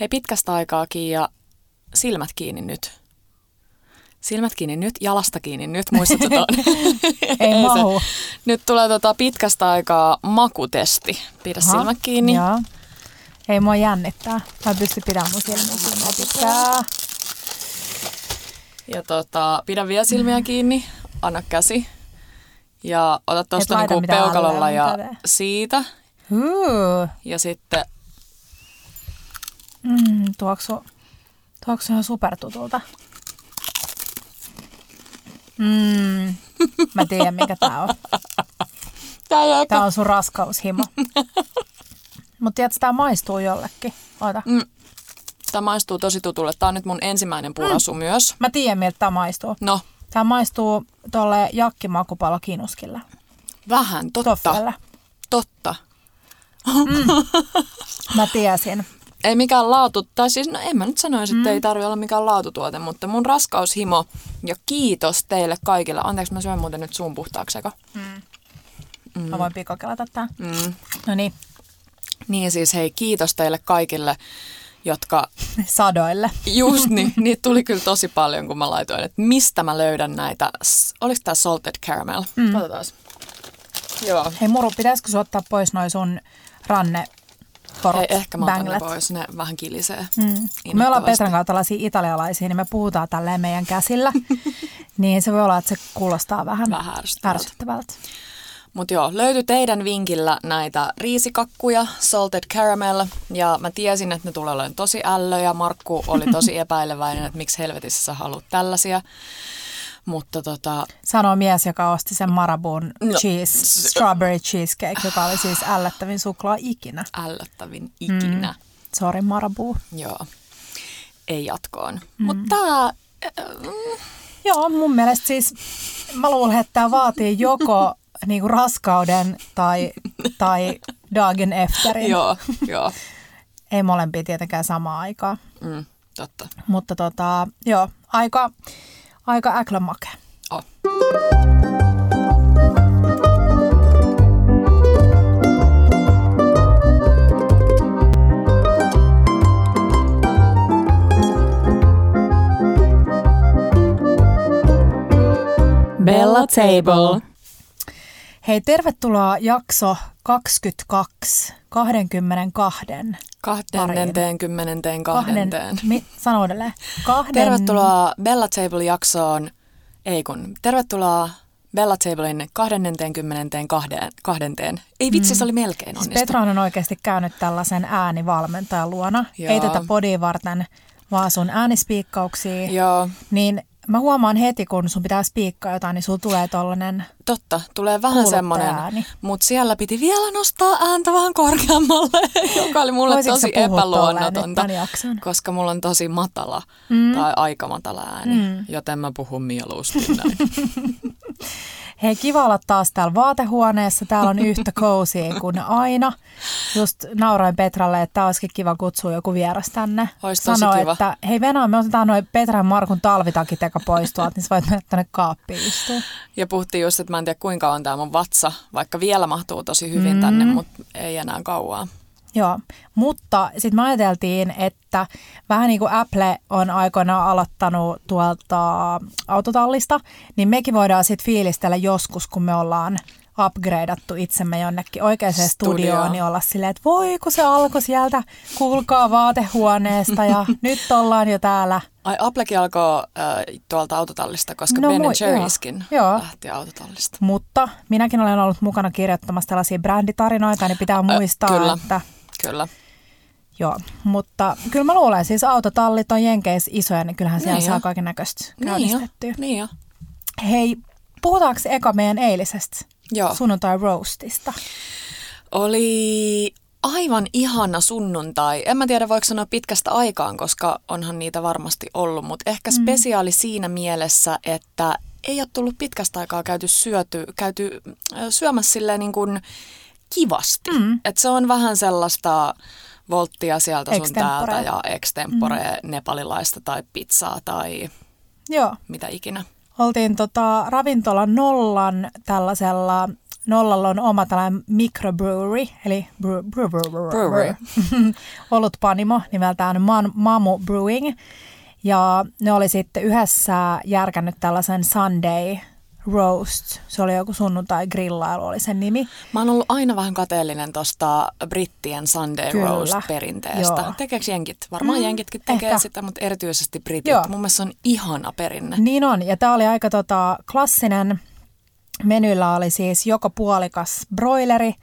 Hei pitkästä aikaakin ja silmät kiinni nyt. Silmät kiinni nyt, jalasta kiinni nyt, muistatko tuon? Ei mahu. Nyt tulee tota pitkästä aikaa makutesti. Pidä Aha, silmät kiinni. Joo. Ei mua jännittää. Mä pystyn pitämään mun silmiä silmiä pitkää. Ja tota, pidä vielä silmiä kiinni, anna käsi. Ja ota tuosta niinku peukalolla ja siitä. Huu. Ja sitten Mm, tuoksu, tuoksu ihan supertutulta. Mm, mä tiedän mikä tää on. Tää jää Tää on sun raskaushimo. Mutta tiedätkö, tää maistuu jollekin. Oota. Mm. Tää maistuu tosi tutulle. Tää on nyt mun ensimmäinen purasu mm. myös. Mä tiedän miltä tää maistuu. No, Tää maistuu tolle jakkimakupalo kinuskille. vähän, totta. Toffelle. Totta. Mä tiesin. Ei mikään laatu, tai siis no en mä nyt sanoisi, että mm. ei tarvi olla mikään laatutuote, mutta mun raskaushimo ja kiitos teille kaikille. Anteeksi, mä syön muuten nyt suun puhtaaksi, eka? Mä voin pikakelata tää. Mm. No niin, Niin siis hei, kiitos teille kaikille, jotka sadoille. Just niin, niitä tuli kyllä tosi paljon, kun mä laitoin, että mistä mä löydän näitä. Oliko tää salted caramel? Mm. Katsotaan. Joo. Hei Muru, pitäisikö sun ottaa pois noin sun ranne Ei, ehkä mä otan ne pois, ne vähän kilisee. Mm. Kun me ollaan. Petran kanssa tällaisia italialaisia, niin me puhutaan tälleen meidän käsillä. niin se voi olla, että se kuulostaa vähän Vähän ärsyttävältä. Mutta joo, löytyi teidän vinkillä näitä riisikakkuja, salted caramel, ja mä tiesin, että ne tulee olemaan tosi ällöjä. Markku oli tosi epäileväinen, että miksi helvetissä sä haluat tällaisia. Mutta tota, Sanoo mies, joka osti sen Marabun No, cheese, se- strawberry cheesecake, joka oli siis ällöttävin suklaa ikinä. ällöttävin ikinä. Mm. Sorry Marabu. Joo, ei jatkoon. Mm. Mutta tää, Joo, mun mielestä siis mä luulen, että tämä vaatii joko niinku raskauden tai, tai dagen efterin. joo, joo, Ei molempia tietenkään samaan aikaan. mm, totta. Mutta tota, joo, aika, aika äklömake. Oh. Bella Table. Hei, tervetuloa jakso 22, 22. Kahdenteen, kymmenenteen, kahdenteen. mi, sano uudelleen. Kahden, Tervetuloa Bella Table-jaksoon, ei kun, tervetuloa Bella Tablein 20. kahden, kahdenteen. Ei vitsi, se oli melkein Siis onnistu. Petra on oikeasti käynyt tällaisen äänivalmentajan luona. Joo. Ei tätä podia varten, vaan sun äänispiikkauksia. Joo, Niin mä huomaan heti, kun sun pitää spiikkaa jotain, niin sulla tulee tollanen... totta, tulee vähän semmoinen, mutta siellä piti vielä nostaa ääntä vähän korkeammalle, joka oli mulle Voisitko tosi epäluonnotonta, koska mulla on tosi matala mm. tai aika matala ääni, mm. joten mä puhun mieluusti näin. Hei, kiva olla taas täällä vaatehuoneessa. Täällä on yhtä cozy kuin aina. Just nauroin Petralle, että tää olisikin kiva kutsua joku vieras tänne. Ois tosi Sanoi, kiva. että hei Venä, me otetaan noin Petran ja Markun talvitakit eka pois tuolta, niin sä voit mennä tänne kaappiin istua. Ja puhuttiin just, että mä en tiedä kuinka on tämä mun vatsa, vaikka vielä mahtuu tosi hyvin mm. tänne, mutta ei enää kauaa. Joo, mutta sitten me ajateltiin, että vähän niin kuin Apple on aikoinaan aloittanut tuolta autotallista, niin mekin voidaan sitten fiilistellä joskus, kun me ollaan upgradeattu itsemme jonnekin oikeaan Studioon. studioon, niin olla silleen, että voi kun se alkoi sieltä, kuulkaa vaatehuoneesta ja nyt ollaan jo täällä. Ai Applekin alkoi äh, tuolta autotallista, koska No Ben mui- Jerry'skin joo. Lähti autotallista. Mutta minäkin olen ollut mukana kirjoittamassa tällaisia bränditarinoita, niin pitää muistaa, kyllä. että Kyllä. Joo, mutta kyllä mä luulen, siis autotallit on Jenkeissä isoja, niin kyllähän siellä Niin saa kaiken näköistä Niin käynnistettyä. niin jo. Hei, puhutaanko eka meidän eilisestä Joo. sunnuntai roastista? Oli aivan ihana sunnuntai. En mä tiedä voiko sanoa pitkästä aikaan, koska onhan niitä varmasti ollut, mutta ehkä Mm. spesiaali siinä mielessä, että ei ole tullut pitkästä aikaa käyty, syöty, käyty syömässä silleen niin kuin kivasti. Mm. Et se on vähän sellaista volttia sieltä sun Extempore. täältä ja extempore mm. nepalilaista tai pizzaa tai Joo, mitä ikinä. oltiin tota, ravintola Nollan tällaisella Nollalla on oma tällainen microbrewery, eli brew, brew, brew, brew, Brewery. ollut panimo nimeltään Man, Mamu Brewing. Ja ne oli sitten yhdessä järkännyt tällaisen Sunday Roast. Se oli joku sunnuntai grillailu oli sen nimi. Mä oon ollut aina vähän kateellinen tosta brittien Sunday Kyllä. Roast-perinteestä. Joo. Tekeekö jenkit? Varmaan Mm, jenkitkin tekee ehkä. sitä, mutta erityisesti britit. Joo. Mun mielestä se on ihana perinne. Niin on, ja tämä oli aika tota, klassinen. Menyllä oli siis joko puolikas broileri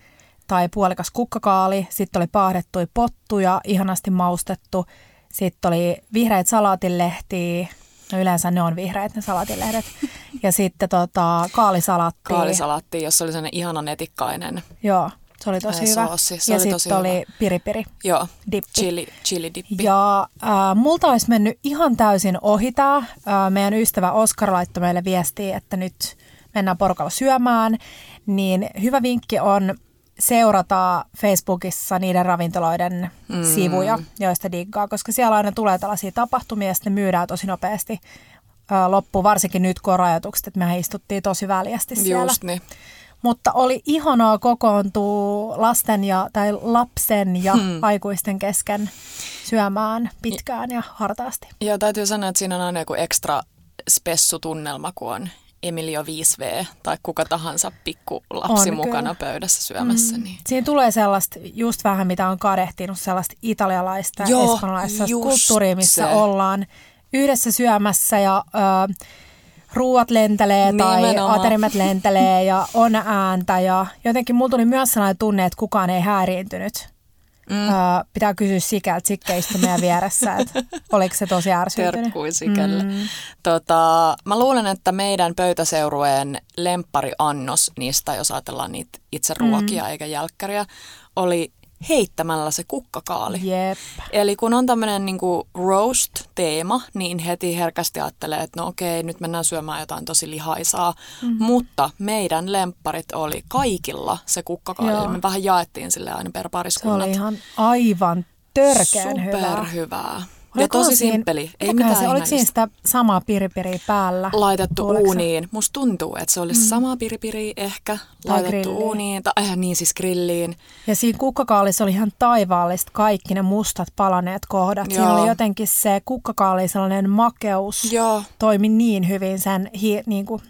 tai puolikas kukkakaali, sitten oli paahdettuja pottuja, ihanasti maustettu, sitten oli vihreät salaatilehtiä, no yleensä ne on vihreät ne salaatilehdet, ja sitten tota, kaalisalaattia. Kaalisalaatti, jossa oli sellainen ihana netikkainen. Joo, se oli tosi Ai, hyvä. soossi, se ja oli sitten oli piripiri. Joo, Dippi. chili, chili dippi. Ja äh, multa olisi mennyt ihan täysin ohi tämä. Äh, meidän ystävä Oskar laittoi meille viestiä, että nyt mennään porukalla syömään. Niin hyvä vinkki on seurata Facebookissa niiden ravintoloiden mm. sivuja, joista diggaa, koska siellä aina tulee tällaisia tapahtumia ja sitten myydään tosi nopeasti loppuun, varsinkin nyt kun on rajoitukset, että mehän istuttiin tosi väljästi siellä. Just niin. Mutta oli ihanaa kokoontua lasten ja, tai lapsen ja hmm. aikuisten kesken syömään pitkään ja hartaasti. Joo, täytyy sanoa, että siinä on aina joku ekstra spessutunnelma, kun on Emilio 5V tai kuka tahansa pikku lapsi On, mukana kyllä. pöydässä syömässä. Niin. Siinä tulee sellaista, just vähän mitä on kadehtinut, sellaista italialaista ja espanjalaista kulttuuria, missä se. ollaan yhdessä syömässä ja ö, ruuat lentelee tai Nimenomaan. aterimet lentelee ja on ääntä ja jotenkin mulla tuli myös sellainen tunne, että kukaan ei häiriintynyt. Mm. Ö, pitää kysyä Sikältä, Sikke istui meidän vieressä, että oliko se tosi. Terkkui Sikelle. Mm. Tota, mä luulen, että meidän pöytäseurueen lemppariannos niistä, jos ajatellaan niitä itse ruokia mm. eikä jälkkäriä, oli heittämällä se kukkakaali. Jep. Eli kun on tämmöinen niinku roast-teema, niin heti herkästi ajattelee, että no okei, nyt mennään syömään jotain tosi lihaisaa. Mm-hmm. Mutta meidän lempparit oli kaikilla se kukkakaali. Joo. Eli me vähän jaettiin sille aina per Se pariskunnat. oli ihan aivan törkeän hyvää. Superhyvää. Ja tosi siinä- simppeli. Ei mitään se, Oliko siinä sitä samaa piripiriä päällä? laitettu Luuleeko sä? uuniin. Musta tuntuu, että se olisi mm. sama piripiri ehkä laitettu grilliin. uuniin. Tai äh, niin siis grilliin. Ja siinä kukkakaalissa oli ihan taivaallista kaikki ne mustat palaneet kohdat. Siinä Joo. oli jotenkin se kukkakaali sellainen makeus. Joo. Toimi niin hyvin sen hi, niin kuin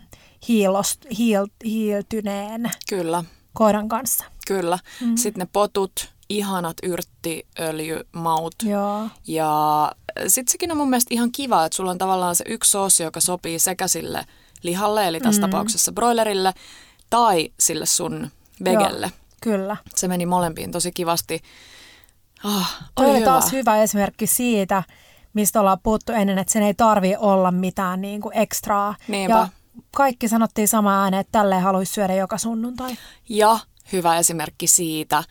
hiilost, hiil, hiiltyneen Kyllä, koiran kanssa. kyllä. Mm. Sitten ne potut, ihanat yrttiöljymaut. Joo. Ja sitten sekin on mun mielestä ihan kiva, että sulla on tavallaan se yksi soosi, joka sopii sekä sille lihalle, eli tässä mm. tapauksessa broilerille, tai sille sun vegelle. Joo, kyllä. Se meni molempiin tosi kivasti. Ah, oli oli hyvä. taas hyvä esimerkki siitä, mistä ollaan puhuttu ennen, että sen ei tarvi olla mitään niin kuin ekstraa. Niinpä. Ja kaikki sanottiin sama ääneen, että tälleen haluaisi syödä joka sunnuntai. Ja hyvä esimerkki siitä,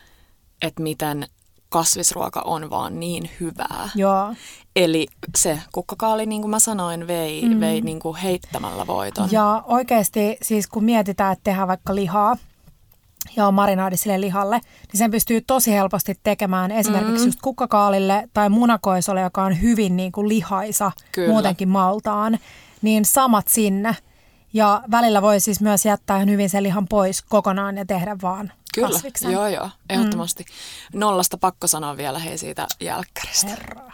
että miten kasvisruoka on vaan niin hyvää. Joo. Eli se kukkakaali, niin kuin mä sanoin, vei, mm. vei niin kuin heittämällä voiton. Ja oikeasti siis kun mietitään, että tehdään vaikka lihaa ja on marinaadi sille lihalle, niin sen pystyy tosi helposti tekemään esimerkiksi mm. just kukkakaalille tai munakoisolle, joka on hyvin niin kuin lihaisa Kyllä. muutenkin maltaan, niin samat sinne. Ja välillä voi siis myös jättää ihan hyvin sen lihan pois kokonaan ja tehdä vaan Kyllä, kasviksen. joo joo, ehdottomasti. Mm. Nollasta pakko sanoa vielä hei siitä jälkkäristä. Herra.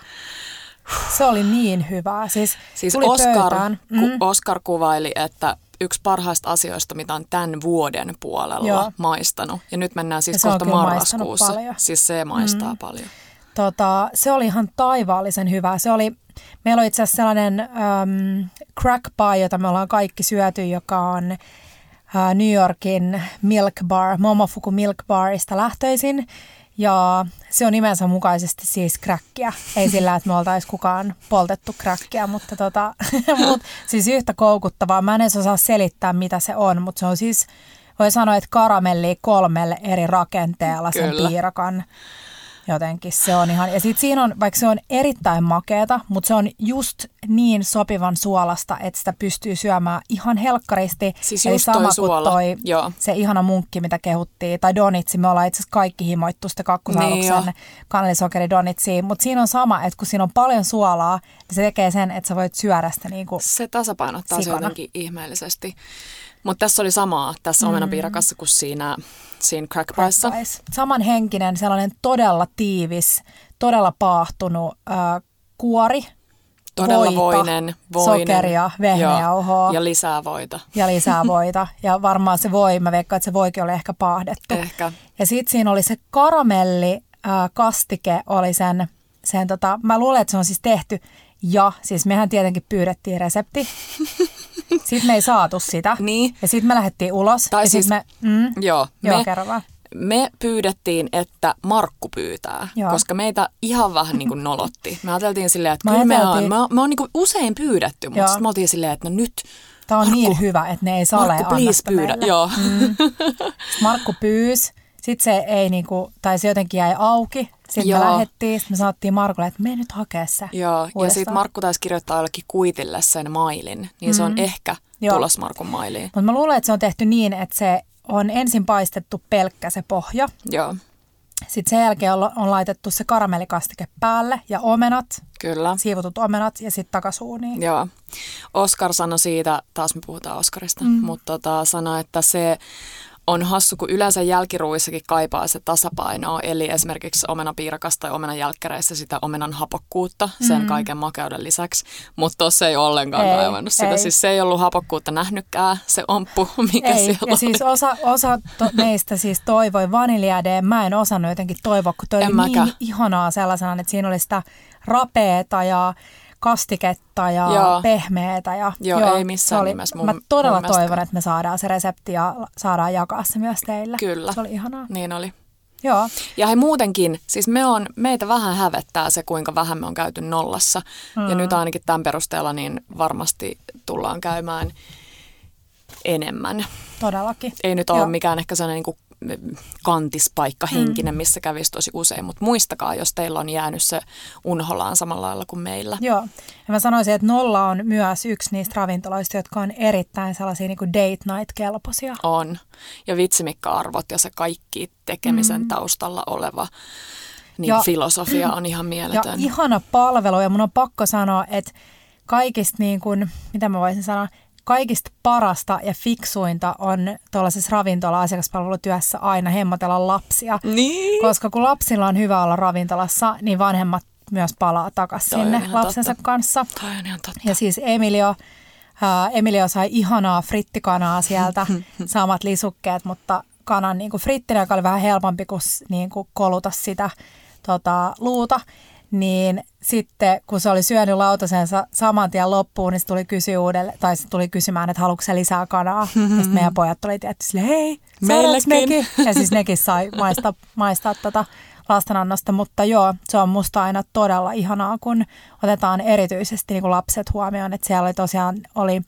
Se oli niin hyvää. Siis, Siis tuli Oscar, pöytään. ku, Oscar kuvaili, että yksi parhaista asioista, mitä on tämän vuoden puolella Joo. maistanut. Ja nyt mennään siis kohta marraskuussa. Siis se maistaa mm. paljon. Tota, se oli ihan taivaallisen hyvä. Se oli, meillä oli itse asiassa sellainen äm, crack pie, jota me ollaan kaikki syöty, joka on ä, New Yorkin Milk Bar, Momofuku Milk Barista lähtöisin. Ja se on nimensä mukaisesti siis crackia. Ei sillä, että me oltaisiin kukaan poltettu crackia, mutta tota, mut, siis yhtä koukuttavaa. Mä en edes osaa selittää, mitä se on, mutta se on siis, voi sanoa, että karamelli kolmelle eri rakenteella sen Kyllä. piirakan jotenkin se on ihan, ja sitten siinä on, vaikka se on erittäin makeata, mutta se on just niin sopivan suolasta, että sitä pystyy syömään ihan helkkaristi. Siis Eli toi sama suola, kuin toi, joo. se ihana munkki, mitä kehuttiin, tai donitsi, me ollaan itse asiassa kaikki himoittu sitä kakkusailuksen Niin mutta siinä on sama, että kun siinä on paljon suolaa, niin se tekee sen, että sä voit syödä sitä niin kuin, Se tasapainottaa se Sikana. jotenkin ihmeellisesti. Mutta tässä oli samaa tässä mm. omenapiirakassa kuin siinä, siinä crack Piessa. Samanhenkinen, sellainen todella tiivis, todella paahtunut äh, kuori, Todella voita, voinen, voinen. sokeria, vehnäjauhoa. Ja lisää voita. Ja lisää voita. Ja varmaan se voi, mä veikkaan, että se voikin oli ehkä paahdettu. Ehkä. Ja sitten siinä oli se karamelli äh, kastike, oli sen, sen tota, mä luulen, että se on siis tehty. Ja siis mehän tietenkin pyydettiin resepti. Sitten me ei saatu sitä. Niin. Ja sitten me lähdettiin ulos. Tai ja siis, me, mm, joo, joo me, kerro vaan. me pyydettiin, että Markku pyytää, Joo. koska meitä ihan vähän niin kuin nolotti. Me ajateltiin silleen, että kyllä me on, me, on- me on niin kuin usein pyydetty, mutta Joo. sitten me oltiin silleen, että no nyt Tämä on Markku, niin hyvä, että ne ei sale Markku, please pyydä. meille. Joo. Markku pyysi, sitten se ei niinku, tai se jotenkin jäi auki. Sitten me Joo. lähdettiin, sitten me sanottiin Markulle, että me nyt hakea se Joo, ja uudestaan. sitten Markku taisi kirjoittaa jollekin kuitille sen mailin, niin se on ehkä Joo. tulos Markun mailiin. Mutta mä luulen, että se on tehty niin, että se on ensin paistettu pelkkä se pohja. Joo, Sitten sen jälkeen on, on laitettu se karamellikastike päälle ja omenat, kyllä. siivotut omenat ja sitten takasuuniin. Joo. Oskar sanoi siitä, taas me puhutaan Oskarista, mm. mutta tota, sanoi, että se on hassu, kun yleensä jälkiruuissakin kaipaa se tasapainoa, eli esimerkiksi omenapiirakasta tai omenan jälkkäreissä sitä omenan hapokkuutta sen Mm. kaiken makeuden lisäksi, mutta tuossa ei ollenkaan Ei, kaivannut sitä. ei. Siis se ei ollut hapokkuutta nähnytkään, se omppu, mikä Ei, siellä ja oli. siis osa, osa to, meistä siis toivoi vaniljäädeen. Mä en osannut jotenkin toivoa, kun toi En oli mäkään. niin ihanaa sellaisena, että siinä oli sitä rapeeta ja kastiketta ja Joo. pehmeätä. Ja, Joo, ei se missään nimessä mun- Mä todella mun mielestä. toivon, että me saadaan se resepti ja saadaan jakaa se myös teille. Kyllä. Se oli ihanaa. Niin oli. Joo, Ja he muutenkin, siis me on, meitä vähän hävettää se, kuinka vähän me on käyty nollassa. Mm. Ja nyt ainakin tämän perusteella niin varmasti tullaan käymään enemmän. todellakin. Ei nyt ole Joo. mikään ehkä sellainen niin kuin kantispaikka henkinen, mm. missä kävisi tosi usein, mutta muistakaa, jos teillä on jäänyt se unholaan samalla lailla kuin meillä. Joo, ja mä sanoisin, että Nolla on myös yksi niistä ravintoloista, jotka on erittäin sellaisia niin kuin date night-kelpoisia. On. Ja vitsimikka-arvot ja se kaikki tekemisen mm. taustalla oleva niin Ja- filosofia on ihan Ja mieletön. ihana palvelu, ja mun on pakko sanoa, että kaikista niin kuin, mitä mä voisin sanoa, kaikista parasta ja fiksuinta on tuollaisessa ravintola-asiakaspalvelutyössä aina hemmotella lapsia. Niin. Koska kun lapsilla on hyvä olla ravintolassa, niin vanhemmat myös palaa takaisin sinne lapsensa totta. kanssa. Toi on ihan totta. Ja siis Emilio, ää, Emilio sai ihanaa frittikanaa sieltä, samat lisukkeet, mutta kanan niin kuin frittinä, joka oli vähän helpompi kuin, niin kuin koluta sitä tota, luuta, niin sitten kun se oli syönyt lautasensa saman tien loppuun, niin se tuli kysyä uudelle, tai se tuli kysymään, että haluatko sä lisää kanaa. Ja sitten meidän pojat oli tietysti silleen, hei, Meillekin. mekin? Ja siis nekin sai maistaa, maistaa tätä lastenannosta, mutta joo, se on musta aina todella ihanaa, kun otetaan erityisesti niin kuin lapset huomioon, että siellä oli tosiaan oli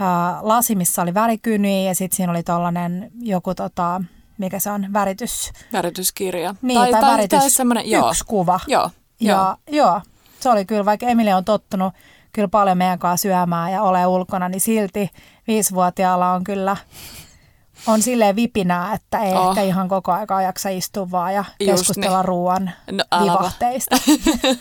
ää, lasi, missä oli värikyniä ja sitten siinä oli tollainen joku tota, mikä se on, väritys, Värityskirja. niin, tai, tai väritys, tai semmoinen, joo. yksi kuva. Joo. Ja joo, se oli kyllä, vaikka Emilia on tottunut kyllä paljon meidän kanssa syömään ja ole ulkona, niin silti viisivuotiaalla on kyllä, on silleen vipinää, että ei Oh. ehkä ihan koko aikaa jaksa istua vaan ja Just keskustella niin. ruoan No, vivahteista.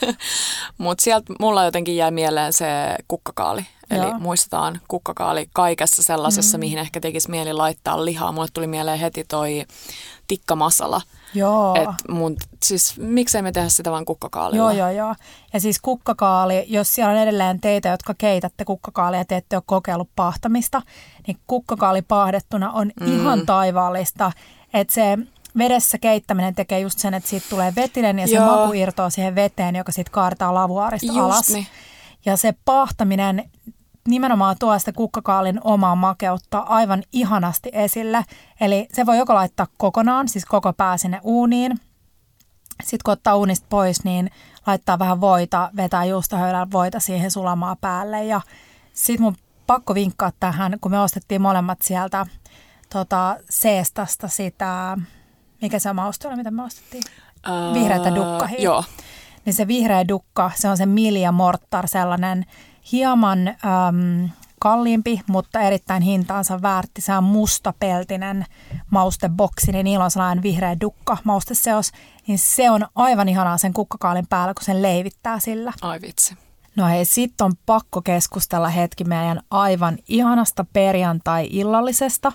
Mutta sieltä mulla jotenkin jäi mieleen se kukkakaali. Eli Joo. muistetaan kukkakaali kaikessa sellaisessa, mm. mihin ehkä tekisi mieli laittaa lihaa. Mulle tuli mieleen heti toi tikka masala. Joo. Et mun, siis miksei me tehdä sitä vaan kukkakaalilla? Joo, joo, joo. Ja siis kukkakaali, jos siellä on edelleen teitä, jotka keitätte kukkakaalia ja te ette ole kokeillut pahtamista, niin kukkakaali pahdettuna on mm. ihan taivaallista. Että se vedessä keittäminen tekee just sen, että siitä tulee vetinen ja se Joo. maku irtoaa siihen veteen, joka sitten kaartaa lavuaarista Just alas. niin. Ja se pahtaminen nimenomaan tuo sitä kukkakaalin omaa makeutta aivan ihanasti esille. Eli se voi joko laittaa kokonaan, siis koko pää sinne uuniin. Sitten kun ottaa uunista pois, niin laittaa vähän voita, vetää juustohöylällä voita siihen sulamaan päälle. Ja sitten mun pakko vinkkaa tähän, kun me ostettiin molemmat sieltä tota, Seestasta sitä, mikä se maustu oli, mitä me ostettiin? Vihreätä dukkahia. Joo, niin se vihreä dukka, se on se Milja Mortar, sellainen hieman äm, kalliimpi, mutta erittäin hintaansa väärti. Se on mustapeltinen mausteboksi, niin niillä on sellainen vihreä dukka mausteseos. Niin se on aivan ihanaa sen kukkakaalin päällä, kun sen leivittää sillä. ai vitsi. No hei, sit on pakko keskustella hetki meidän aivan ihanasta perjantai-illallisesta.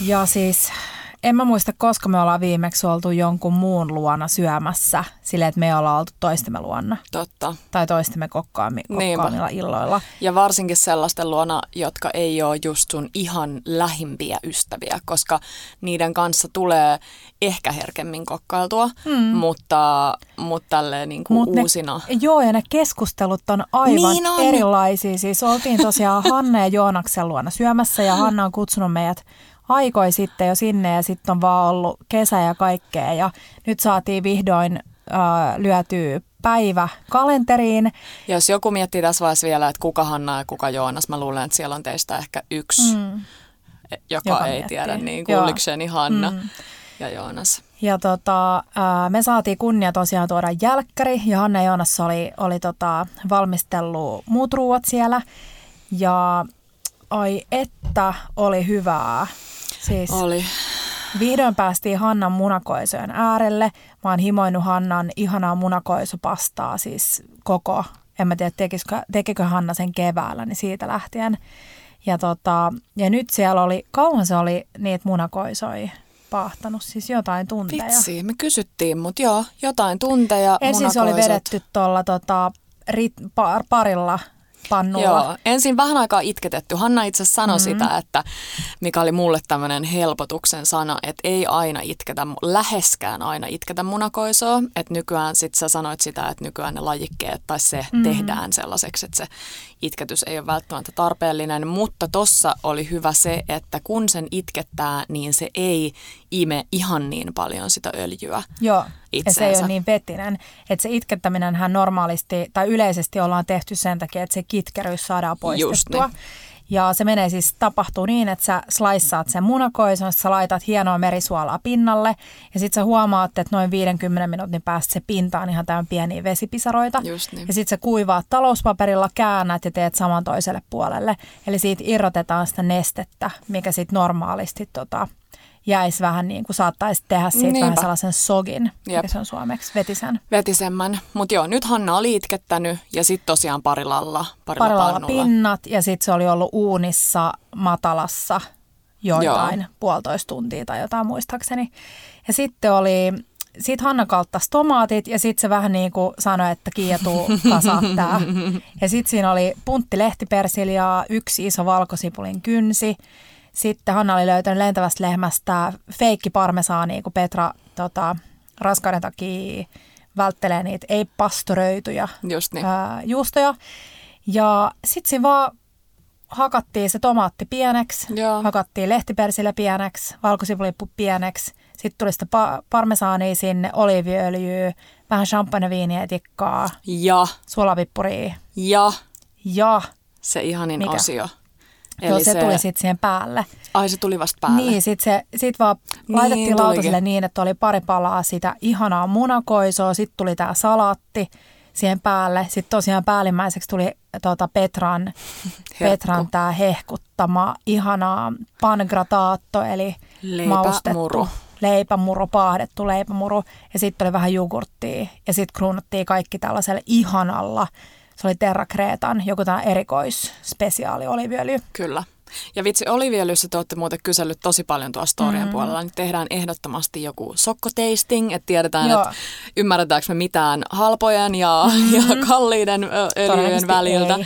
Ja siis en mä muista, koska me ollaan viimeksi oltu jonkun muun luona syömässä, sille että me ei olla oltu toistemme luona. Totta. Tai toistemme kokkaami, kokkaamilla illoilla. Ja varsinkin sellaisten luona, jotka ei ole just sun ihan lähimpiä ystäviä, koska niiden kanssa tulee ehkä herkemmin kokkailtua, mm. mutta, mutta tälleen niin kuin Mut uusina. Ne, joo, ja ne keskustelut on aivan niin on. erilaisia. Siis oltiin tosiaan Hanna ja Joonaksen luona syömässä ja Hanna on kutsunut meidät aikoi sitten jo sinne ja sitten on vaan ollut kesä ja kaikkea ja nyt saatiin vihdoin äh, lyötyä päivä kalenteriin. Jos joku miettii tässä vaiheessa vielä, että kuka Hanna ja kuka Joonas, mä luulen, että siellä on teistä ehkä yksi, mm. joka, joka ei miettii. tiedä, niin kuin Hanna mm. ja Joonas. Ja tota, me saatiin kunnia tosiaan tuoda jälkkäri ja Hanna ja Joonas oli, oli tota, valmistellut muut ruuat siellä. Ja ai että oli hyvää. Siis oli. Vihdoin päästiin Hannan munakoisojen äärelle. Mä oon himoinut Hannan ihanaa munakoisopastaa siis koko, en mä tiedä tekikö, tekikö Hanna sen keväällä, niin siitä lähtien. Ja, tota, ja nyt siellä oli, kauan se oli niitä munakoisoja paahtanut, siis jotain tunteja. Vitsi, me kysyttiin, mutta joo, jotain tunteja, Ensin se oli vedetty tuolla tota, rit, par, parilla pannulla. Joo, ensin vähän aikaa itketetty. Hanna itse sanoi mm-hmm. sitä, että mikä oli mulle tämmöinen helpotuksen sana, että ei aina itketä, läheskään aina itketä munakoisoa. Että nykyään sit sä sanoit sitä, että nykyään ne lajikkeet tai se mm-hmm. tehdään sellaiseksi, että se itketys ei ole välttämättä tarpeellinen, mutta tossa oli hyvä se, että kun sen itkettää, niin se ei ime ihan niin paljon sitä öljyä Joo, itseensä. ja se ei ole niin vetinen. Että se itkettäminen hän normaalisti tai yleisesti ollaan tehty sen takia, että se kitkeryys saadaan poistettua. Just niin. Ja se menee siis, tapahtuu niin, että sä sliceaat sen munakoison, sä laitat hienoa merisuolaa pinnalle ja sitten sä huomaat, että noin 50 minuutin päästä se pinta on ihan täynnä pieniä vesipisaroita. Just niin. Ja sitten sä kuivaat talouspaperilla, käännät ja teet saman toiselle puolelle. Eli siitä irrotetaan sitä nestettä, mikä sitten normaalisti tota, jäisi vähän niin kuin saattaisi tehdä siitä Niinpä. vähän sellaisen sogin, Jep. mikä se on suomeksi, vetisen. Vetisemmän. Mutta joo, nyt Hanna oli itkettänyt ja sitten tosiaan parilalla, parilla parilalla pinnat ja sitten se oli ollut uunissa matalassa joitain joo. puolitoista tuntia tai jotain muistaakseni. Ja sitten oli sitten Hanna kalttasi tomaatit ja sitten se vähän niin kuin sanoi, että kietuu tasaa tää. Ja sitten siinä oli puntti lehtipersiljaa, yksi iso valkosipulin kynsi, sitten Hanna oli löytänyt lentävästä lehmästä feikki parmesaania, kun Petra tota, raskauden takia välttelee niitä ei-pastoröityjä Just niin. ää, juustoja. Ja sitten siinä vaan hakattiin se tomaatti pieneksi, Joo. hakattiin lehtipersille pieneksi, valkosipulippu pieneksi. Sitten tuli sitä pa- parmesaania sinne, oliiviöljyä, vähän champagneviinietikkaa. Ja. Suolapippuria. Ja. Ja. Se ihanin Mikä? osio. Eli Joo, se, se tuli sitten siihen päälle. Ai se tuli vasta päälle? Niin, sitten sit vaan niin, laitettiin lautaselle niin, että oli pari palaa sitä ihanaa munakoisoa, sitten tuli tämä salaatti siihen päälle. Sitten tosiaan päällimmäiseksi tuli tuota Petran, Petran tämä hehkuttama ihanaa pangrataatto, eli leipämuru. maustettu leipämuru, paahdettu leipämuru. Ja sitten oli vähän jogurttia ja sitten kruunattiin kaikki tällaisella ihanalla se oli Terra Kreetan joku tämä erikoisspesiaali oliviöljy. Kyllä. Ja vitsi, oliviöljyssä te olette muuten kysellyt tosi paljon tuossa storien mm. puolella, niin tehdään ehdottomasti joku sokkotasting, että tiedetään, Joo. että ymmärretäänkö me mitään halpojen ja, mm. ja kalliiden öljyjen väliltä.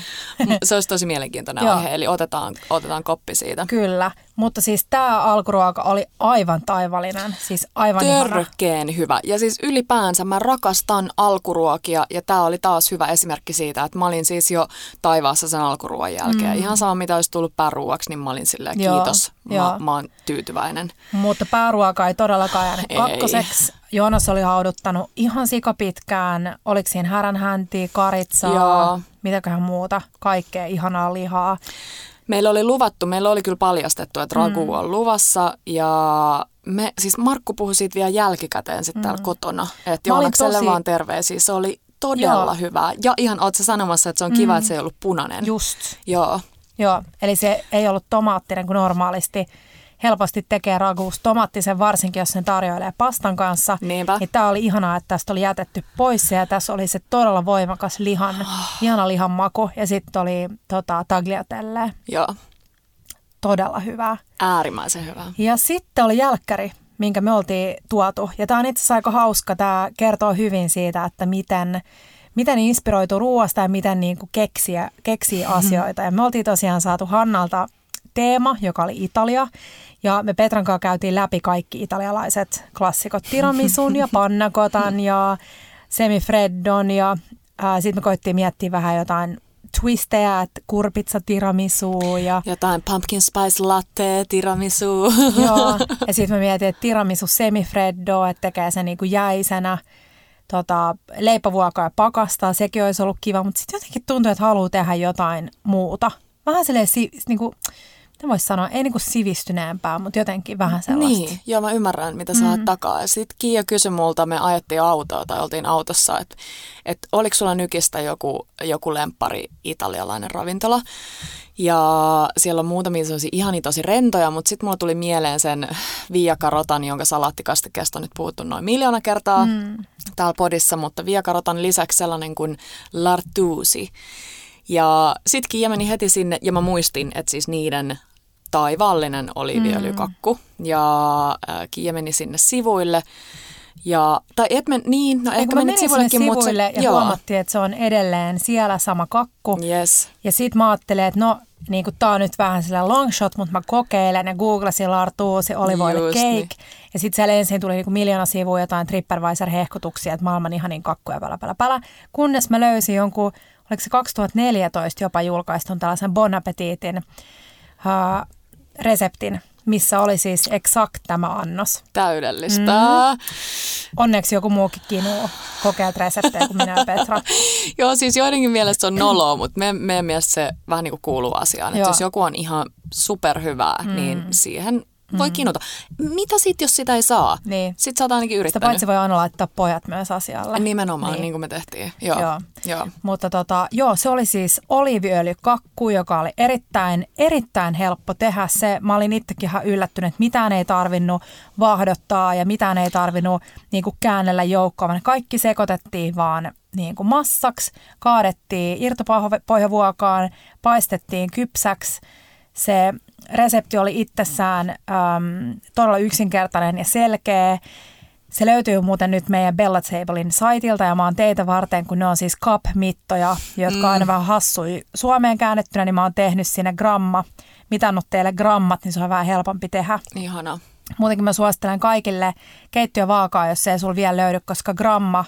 Se olisi tosi mielenkiintoinen aihe, eli otetaan, otetaan koppi siitä. Kyllä. Mutta siis tämä alkuruoka oli aivan taivallinen, siis aivan Törkeen ihana. hyvä. Ja siis ylipäänsä mä rakastan alkuruokia ja tämä oli taas hyvä esimerkki siitä, että mä olin siis jo taivaassa sen alkuruoan jälkeen. Mm. Ihan sama mitä olisi tullut pääruuaksi, niin mä olin silleen Joo, kiitos, mä, mä oon tyytyväinen. Mutta pääruoka ei todellakaan jäänyt kakkoseksi. Joonas oli hauduttanut ihan sikapitkään, oliko siinä häränhäntiä, karitsaa, Joo. mitäköhän muuta, kaikkea ihanaa lihaa. Meillä oli luvattu, meillä oli kyllä paljastettu, että ragu mm. on luvassa ja me, siis Markku puhui siitä vielä jälkikäteen sitten mm. täällä kotona, että Joonakselle tosi... vaan terveisiä. Se oli todella Joo. hyvä. Ja ihan ootko sanomassa, että se on kiva, mm. että se ei ollut punainen. Just. Joo. Joo, eli se ei ollut tomaattinen kuin normaalisti. Helposti tekee raguus tomaattisen, varsinkin jos sen tarjoilee pastan kanssa. Niinpä. Niin tämä oli ihanaa, että tästä oli jätetty pois ja tässä oli se todella voimakas lihan, ihana lihan maku ja sitten oli tota, tagliatelle. Joo, Todella hyvää. äärimmäisen hyvä. Ja sitten oli jälkkäri, minkä me oltiin tuotu. Ja tämä on itse asiassa aika hauska. Tämä kertoo hyvin siitä, että miten, miten inspiroituu ruoasta ja miten niin kuin keksiä, keksii asioita. Ja me oltiin tosiaan saatu Hannalta teema, joka oli Italia. Ja me Petran kanssa käytiin läpi kaikki italialaiset klassikot. Tiramisun ja pannakotan ja semifreddon. Ja sitten me koittiin miettiä vähän jotain twistejä, että kurpitsa tiramisu ja Jotain pumpkin spice latte, tiramisu. Joo, ja sitten mä mietin, että tiramisu semifreddo, että tekee sen niinku jäisenä. Tota, leipävuokaa ja pakastaa, sekin olisi ollut kiva, mutta sitten jotenkin tuntuu, että haluaa tehdä jotain muuta. Vähän silleen, si, niinku, mitä voisi sanoa, ei niinku sivistyneempää, mutta jotenkin vähän sellaista. Niin, joo mä ymmärrän mitä sä mm. takaa. Sitten Kiia kysyi multa, me ajettiin autoa tai oltiin autossa, että et oliko sulla nykistä joku, joku lemppari italialainen ravintola. Ja siellä on muutamia sellaisia ihania tosi rentoja, mutta sitten mulla tuli mieleen sen Via Carotan, jonka salaattikastikkeesta on nyt puhuttu noin miljoona kertaa mm. täällä podissa, mutta Via Carotan lisäksi sellainen kuin Lartusi. Ja sit Kiia meni heti sinne, ja mä muistin, että siis niiden taivaallinen oliiviöljykakku. Mm. Ja äh, Kiia meni sinne sivuille. Ja, tai et men, niin, no ehkä menit sivuillekin, mutta se, sivuille ja joo. huomattiin, että se on edelleen siellä sama kakku. Yes. Ja sit mä ajattelin, että no, niin kuin tää on nyt vähän sillä long shot, mutta mä kokeilen ja googlasin Lartuusi olivoille Just cake. niin. Ja sit siellä ensin tuli niinku miljoona sivua jotain TripAdvisor-hehkutuksia, että maailman ihanin kakkuja pälä, pälä, pälä. Kunnes mä löysin jonkun, oliko se 2014 jopa julkaistun tällaisen Bon Appetitin uh, reseptin, missä oli siis exakt tämä annos. Täydellistä. Mm. Onneksi joku muukin kinuu kokeat reseptejä kuin minä ja Petra. Joo, siis joidenkin mielestä se on noloa, mutta me, meidän mielestä se vähän niin kuin kuuluu asiaan. Että jos joku on ihan superhyvää, mm. niin siihen voi kinuta. Mitä sitten, jos sitä ei saa? Niin. Sitten sä oot ainakin Sitä yrittänyt. paitsi voi aina laittaa pojat myös asialle. Nimenomaan, niin. Niin. kuin me tehtiin. Joo. Joo. Joo. Mutta tota, joo, se oli siis oliiviöljykakku, joka oli erittäin, erittäin helppo tehdä se. Mä olin itsekin ihan yllättynyt, että mitään ei tarvinnut vahdottaa ja mitään ei tarvinnut niin kuin käännellä joukkoon. vaan Kaikki sekoitettiin vaan niin kuin massaksi, kaadettiin irtopohjavuokaan, paistettiin kypsäksi. Se resepti oli itsessään äm, todella yksinkertainen ja selkeä. Se löytyy muuten nyt meidän Bella Tablein saitilta ja mä oon teitä varten, kun ne on siis cup-mittoja, jotka mm. on aina vähän hassui Suomeen käännettynä, niin mä oon tehnyt sinne gramma, mitannut teille grammat, niin se on vähän helpompi tehdä. Ihana. Muutenkin mä suosittelen kaikille keittiövaakaa, jos se ei sulla vielä löydy, koska gramma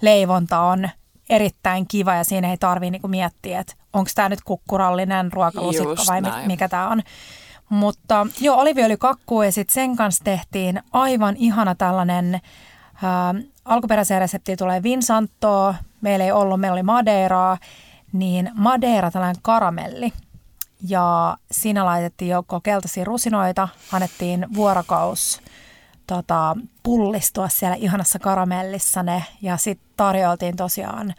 leivonta on erittäin kiva ja siinä ei tarvii niinku miettiä, että onko tämä nyt kukkurallinen ruokalusikko Just vai näin. mikä tämä on. Mutta joo, oliviöljykakku ja sitten sen kanssa tehtiin aivan ihana tällainen, ää, alkuperäiseen reseptiin tulee Vinsantoa, meillä ei ollut, meillä oli Madeiraa, niin Madeira tällainen karamelli. Ja siinä laitettiin joukko keltaisia rusinoita, annettiin vuorokaus tota, pullistua siellä ihanassa karamellissa ne ja sitten tarjoiltiin tosiaan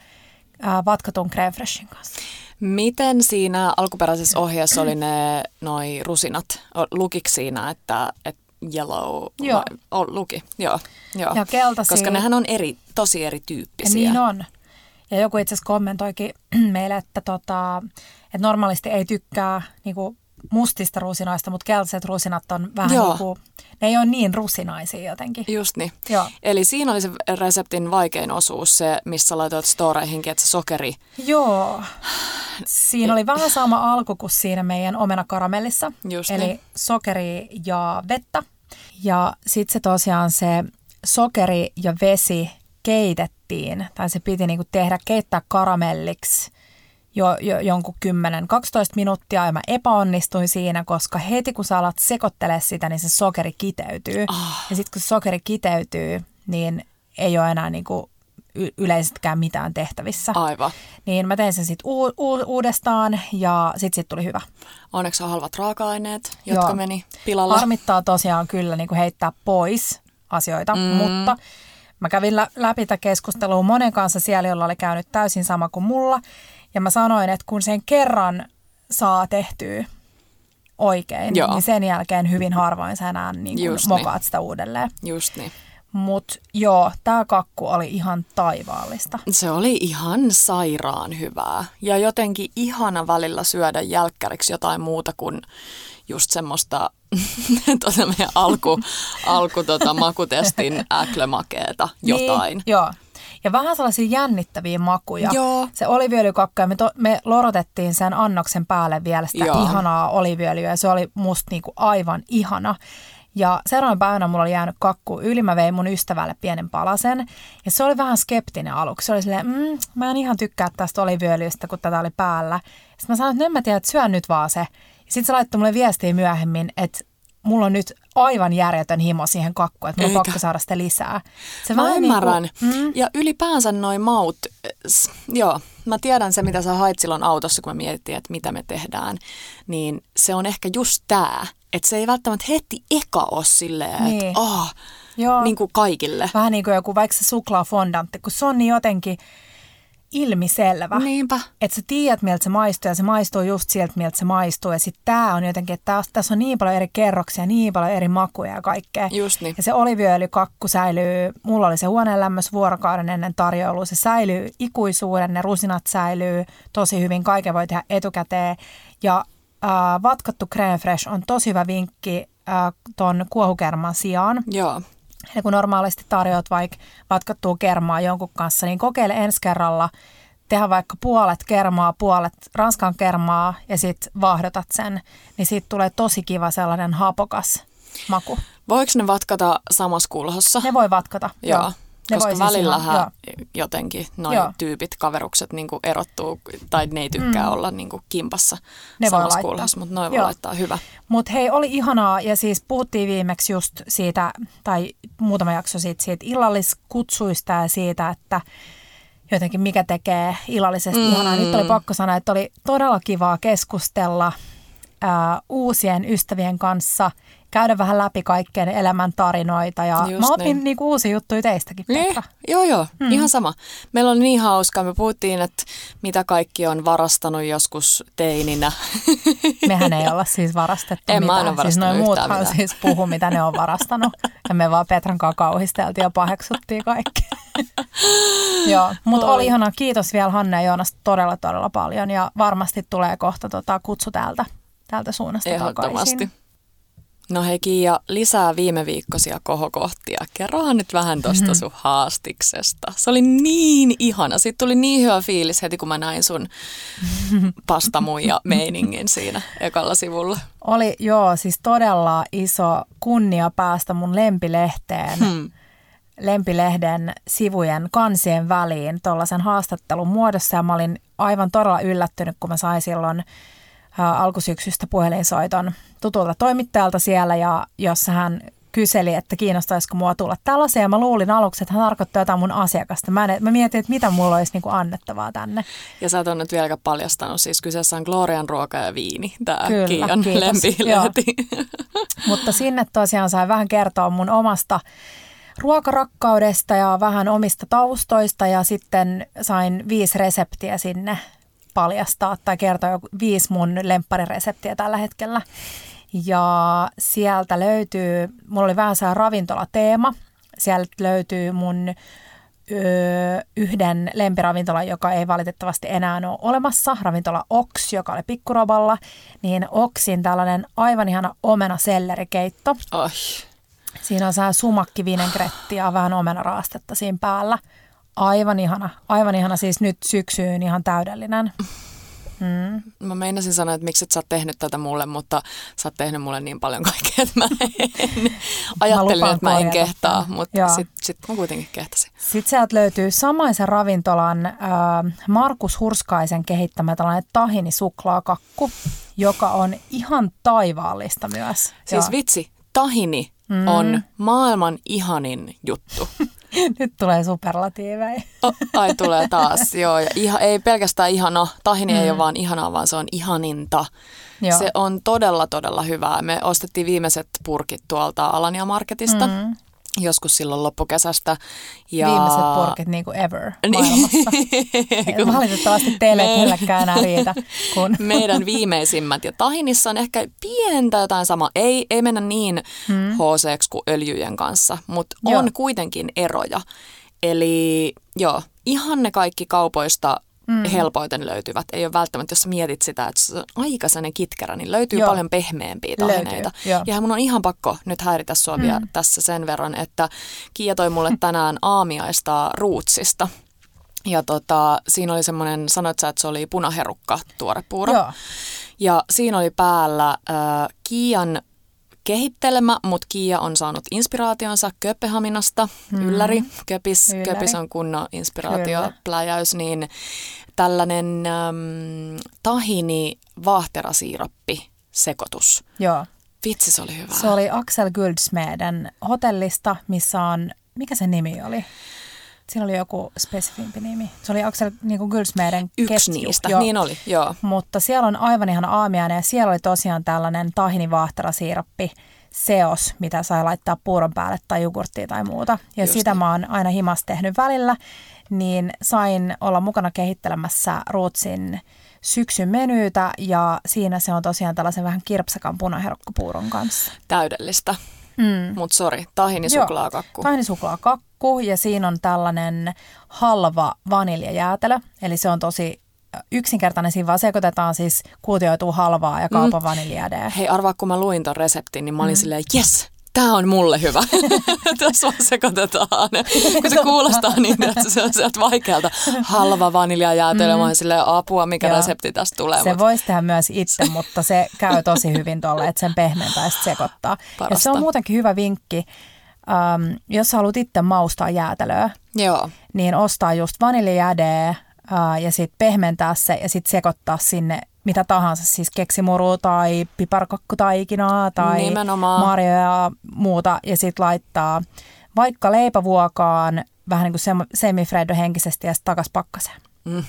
ää, vatkatun creme freshin kanssa. Miten siinä alkuperäisessä ohjeessa oli ne noi rusinat? Lukiko siinä, että, että yellow? Joo. vai- luki, joo. joo. Ja keltaisia. Koska nehän on eri, tosi erityyppisiä. Ja niin on. Ja joku itse asiassa kommentoikin meille, että, tota, että normaalisti ei tykkää niinku mustista rusinoista, mutta keltaiset rusinat on vähän Joo. niinku, ne ei ole niin rusinaisia jotenkin. Just niin. Joo. Eli siinä oli se reseptin vaikein osuus, se missä laitoit storeihinkin, että se sokeri. Joo. Siinä oli vähän sama alku kuin siinä meidän omenakaramellissa. Just Eli niin. sokeri ja vettä. Ja sitten se tosiaan se sokeri ja vesi keitettiin, tai se piti niinku tehdä, keittää karamelliksi jo, jo jonkun 10-12 minuuttia, ja mä epäonnistuin siinä, koska heti kun sä alat sekoittelee sitä, niin se sokeri kiteytyy. Ah. Ja sitten kun se sokeri kiteytyy, niin ei ole enää niinku y- yleisestikään mitään tehtävissä. Aivan. Niin mä tein sen sitten u- u- uudestaan ja sitten sit tuli hyvä. Onneksi on halvat raaka-aineet, jotka Joo. meni pilalle. Harmittaa tosiaan kyllä niin kuin heittää pois asioita, mm. mutta mä kävin lä- läpi tätä keskustelua monen kanssa siellä, jolla oli käynyt täysin sama kuin mulla. Ja mä sanoin, että kun sen kerran saa tehtyä oikein, Joo. niin sen jälkeen hyvin harvoin sä enää niin kuin Just niin. mokaat sitä uudelleen. Just niin. Mutta joo, tämä kakku oli ihan taivaallista. Se oli ihan sairaan hyvää. Ja jotenkin ihana välillä syödä jälkkäriksi jotain muuta kuin just semmoista tota meidän alku, alku tota, makutestin äklömakeeta jotain. Niin, joo. Ja vähän sellaisia jännittäviä makuja. Joo. Se oliviöljykakku, ja me, to, me lorotettiin sen annoksen päälle vielä sitä Joo. ihanaa oliviöljyä, ja se oli musta niinku aivan ihana. Ja seuraavana päivänä mulla oli jäänyt kakku yli, mä vein mun ystävälle pienen palasen. Ja se oli vähän skeptinen aluksi. Se oli silleen, mm, mä en ihan tykkää tästä oliviöljystä, kun tätä oli päällä. Sitten mä sanoin, että nyt mä tiedän, että syön nyt vaan se. Ja sitten se laittoi mulle viestiä myöhemmin, että mulla on nyt aivan järjetön himo siihen kakkuun, että on Eikä. pakko saada sitä lisää. Se Mä vähän ymmärrän. Niinku, mm, Ja ylipäänsä noin maut, joo, mä tiedän se, mitä sä hait silloin autossa, kun me mietittiin, että mitä me tehdään. Niin se on ehkä just tää, että se ei välttämättä heti eka ole silleen, Niin. että joo. niin kuin kaikille. Vähän niin kuin joku vaikka se suklaafondantti, kun se on niin jotenkin ilmiselvä. Niinpä. Että sä tiedät, miltä se maistuu ja se maistuu just sieltä, miltä se maistuu. Ja sitten tää on jotenkin, että tässä- tässä on niin paljon eri kerroksia, niin paljon eri makuja ja kaikkea. Just niin. Ja se oliviöljykakku säilyy, mulla oli se huoneen lämmössä vuorokauden ennen tarjoulua, se säilyy ikuisuuden, ne rusinat säilyy tosi hyvin, kaiken voi tehdä etukäteen. Ja äh, vatkattu crème fresh on tosi hyvä vinkki äh, ton kuohukerman sijaan. Joo. Ja kun normaalisti tarjoat vaikka vatkattua kermaa jonkun kanssa, niin kokeile ensi kerralla tehdä vaikka puolet kermaa, puolet ranskan kermaa ja sitten vaahdotat sen, niin siitä tulee tosi kiva sellainen hapokas maku. Voiko ne vatkata samassa kulhossa? Ne voi vatkata. Joo. Ne Koska siis välillähän ihan- jotenkin noin tyypit, kaverukset niin erottuu, tai ne ei tykkää olla niin kimpassa Ne samassa kulhossa, mutta noin voi laittaa hyvä. Mutta hei, oli ihanaa ja siis puhuttiin viimeksi just siitä, tai muutama jakso siitä, siitä illalliskutsuista ja siitä, että jotenkin mikä tekee illallisesta mm. ihanaa. Nyt oli pakko sanoa, että oli todella kivaa keskustella ää, uusien ystävien kanssa, käydä vähän läpi kaikkien elämän tarinoita ja Just mä opin niin. niinku uusia juttuja teistäkin, Niin, joo, joo, mm. ihan sama. Meillä oli niin hauskaa. Me puhuttiin, että mitä kaikki on varastanut joskus teininä. Mehän ei olla siis varastettu En mä mitään. en ole siis noin muuthan mitään. siis puhu, mitä ne on varastanut. Ja me vaan Petran kanssa kauhisteltiin ja paheksuttiin kaikki. Joo, mutta oli ihanaa. Kiitos vielä Hanna ja Joonas todella todella paljon. Ja varmasti tulee kohta tota kutsu täältä, täältä suunnasta Ehdottomasti. takaisin. No hei Kiia, lisää viime viikkoisia kohokohtia. Kerrohan nyt vähän tosta Mhm. sun haastiksesta. Se oli niin ihana. Siitä tuli niin hyvä fiilis heti, kun mä näin sun pastamuija meiningin siinä ekalla sivulla. Oli joo, siis todella iso kunnia päästä mun lempilehteen. Hmm. lempilehden sivujen kansien väliin tuollaisen haastattelun muodossa ja mä olin aivan todella yllättynyt, kun mä sain silloin alkusyksystä puhelinsoiton tutulta toimittajalta siellä ja jossa hän kyseli, että kiinnostaisiko mua tulla tällaiseen. Ja mä luulin aluksi, että hän tarkoittaa jotain mun asiakasta. Mä, en, mä mietin, että mitä mulla olisi niinku annettavaa tänne. Ja sä et ole nyt vieläkään paljastanut, siis kyseessä on Glorian ruoka ja viini, tämä Kyllä, Kiian lempilehti. Mutta sinne tosiaan sain vähän kertoa mun omasta ruokarakkaudesta ja vähän omista taustoista ja sitten sain viisi reseptiä sinne paljastaa tai kertoa joku viisi mun lempparireseptiä tällä hetkellä. Ja sieltä löytyy, mulla oli vähän sellainen ravintolateema. Sieltä löytyy mun yhden lempiravintolan, joka ei valitettavasti enää ole olemassa, ravintola Ox, joka oli pikkuroballa, niin Oxin tällainen aivan ihana omena sellerikeitto. Oi, Siinä on sellainen sumakki ja vähän omenaraastetta siinä päällä. Aivan ihana, aivan ihana, siis nyt syksyyn ihan täydellinen. Mm. mä meinasin sanoa, että miksi et sä oot tehnyt tätä mulle, mutta sä oot tehnyt mulle niin paljon kaikkea, että mä en. Ajattelin, lupaan että mä en kehtaa, tämän. mutta sitten sit mä kuitenkin kehtasin. Sitten sieltä löytyy samaisen ravintolan äh, Markus Hurskaisen kehittämä tällainen tahini suklaakakku, joka on ihan taivaallista myös. Siis Joo. vitsi, tahini mm. on maailman ihanin juttu. Nyt tulee superlatiiveja. Oh, ai tulee taas, joo. Ja iha, ei pelkästään ihana, tahini mm. ei ole vaan ihanaa, vaan se on ihaninta. Joo. Se on todella, todella hyvää. Me ostettiin viimeiset purkit tuolta Alania Marketista. Mm. Joskus silloin loppukesästä. Ja... Viimeiset porkit niin kuin ever niin. maailmassa. kun Valitettavasti teille ei kenellekään enää riitä. Kun... Meidän viimeisimmät. Ja tahinissa on ehkä pientä jotain sama. Ei, ei mennä niin hmm. hc kuin öljyjen kanssa, mutta on joo. kuitenkin eroja. Eli joo, ihan ne kaikki kaupoista mm. helpoiten löytyvät. Ei ole välttämättä, jos mietit sitä, että se on aika kitkerä, niin löytyy Joo. paljon pehmeämpiä tahineita. Ja mun on ihan pakko nyt häiritä sua mm. vielä tässä sen verran, että Kiia toi mulle tänään aamiaista ruutsista. Ja tota, siinä oli semmoinen, sanoit sä, että se oli punaherukka tuorepuuro. Joo. Ja siinä oli päällä äh, Kiian kehittelemä, mutta Kiia on saanut inspiraationsa Kööpenhaminasta, mm. ylläri. Köpis, ylläri. Köpis on kunnon inspiraatiopläjäys, niin tällainen äm, tahini vaahterasiirappi sekoitus. Joo. Vitsi, se oli hyvä. Se oli Axel Guldsmeden hotellista, missä on, mikä se nimi oli? Siinä oli joku spesifimpi nimi. Se oli Axel niin kuin Guldsmeden Yksi ketju. niistä, jo. niin oli, joo. Mutta siellä on aivan ihan aamiainen ja siellä oli tosiaan tällainen tahinivahterasiirappi seos, mitä sai laittaa puuron päälle tai jogurttia tai muuta. Ja Just sitä niin. mä oon aina himas tehnyt välillä, niin sain olla mukana kehittelemässä Ruotsin syksyn menyytä ja siinä se on tosiaan tällaisen vähän kirpsakan punaherkkupuuron kanssa. Täydellistä. Mm. Mutta sori, tahinisuklaakakku. Joo, tahinisuklaakakku ja siinä on tällainen halva vaniljajäätelö. Eli se on tosi yksinkertainen. Siinä vaan sekoitetaan siis kuutioituu halvaa ja kaupan mm. vaniljäädeä. Hei, arvaa kun mä luin ton reseptin, niin mä olin mm. silleen, yes, tämä on mulle hyvä. Tässä vaan sekoitetaan. Kun se kuulostaa niin, että se on sieltä vaikealta. Halva vaniljajäätelö, mm. mä sille apua, mikä Joo. resepti tästä tulee. Se mutta... voisi tehdä myös itse, mutta se käy tosi hyvin tuolle, että sen pehmentää ja sekoittaa. Parasta. Ja se on muutenkin hyvä vinkki, um, jos haluat itse maustaa jäätelöä, Joo. niin ostaa just vaniljajädeä uh, ja sitten pehmentää se ja sitten sekoittaa sinne mitä tahansa, siis keksimuru tai piparkakkutaikinaa tai Nimenomaan. marjoja ja muuta ja sitten laittaa vaikka leipävuokaan vähän niin kuin semifreddo henkisesti ja sitten takas pakkaseen. Mm.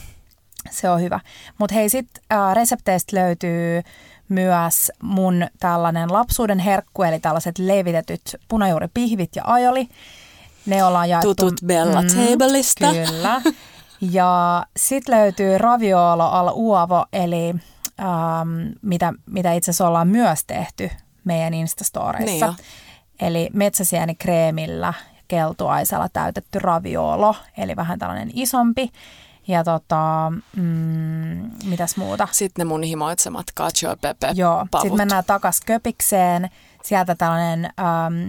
Se on hyvä. Mutta hei, sitten äh, resepteistä löytyy myös mun tällainen lapsuuden herkku, eli tällaiset levitetyt punajuuripihvit ja ajoli. Ne ollaan jaettu... Tutut Bella mm, Tableista. Kyllä. Ja sitten löytyy raviolo al uovo, eli ähm, mitä, mitä itse asiassa ollaan myös tehty meidän Instastoreissa. Niin eli metsäsienikreemillä keltuaisella täytetty raviolo, eli vähän tällainen isompi. Ja tota, mm, mitäs muuta? Sitten ne mun himoitsemat cacio pepe Joo, sitten mennään takas köpikseen. Sieltä tällainen ähm,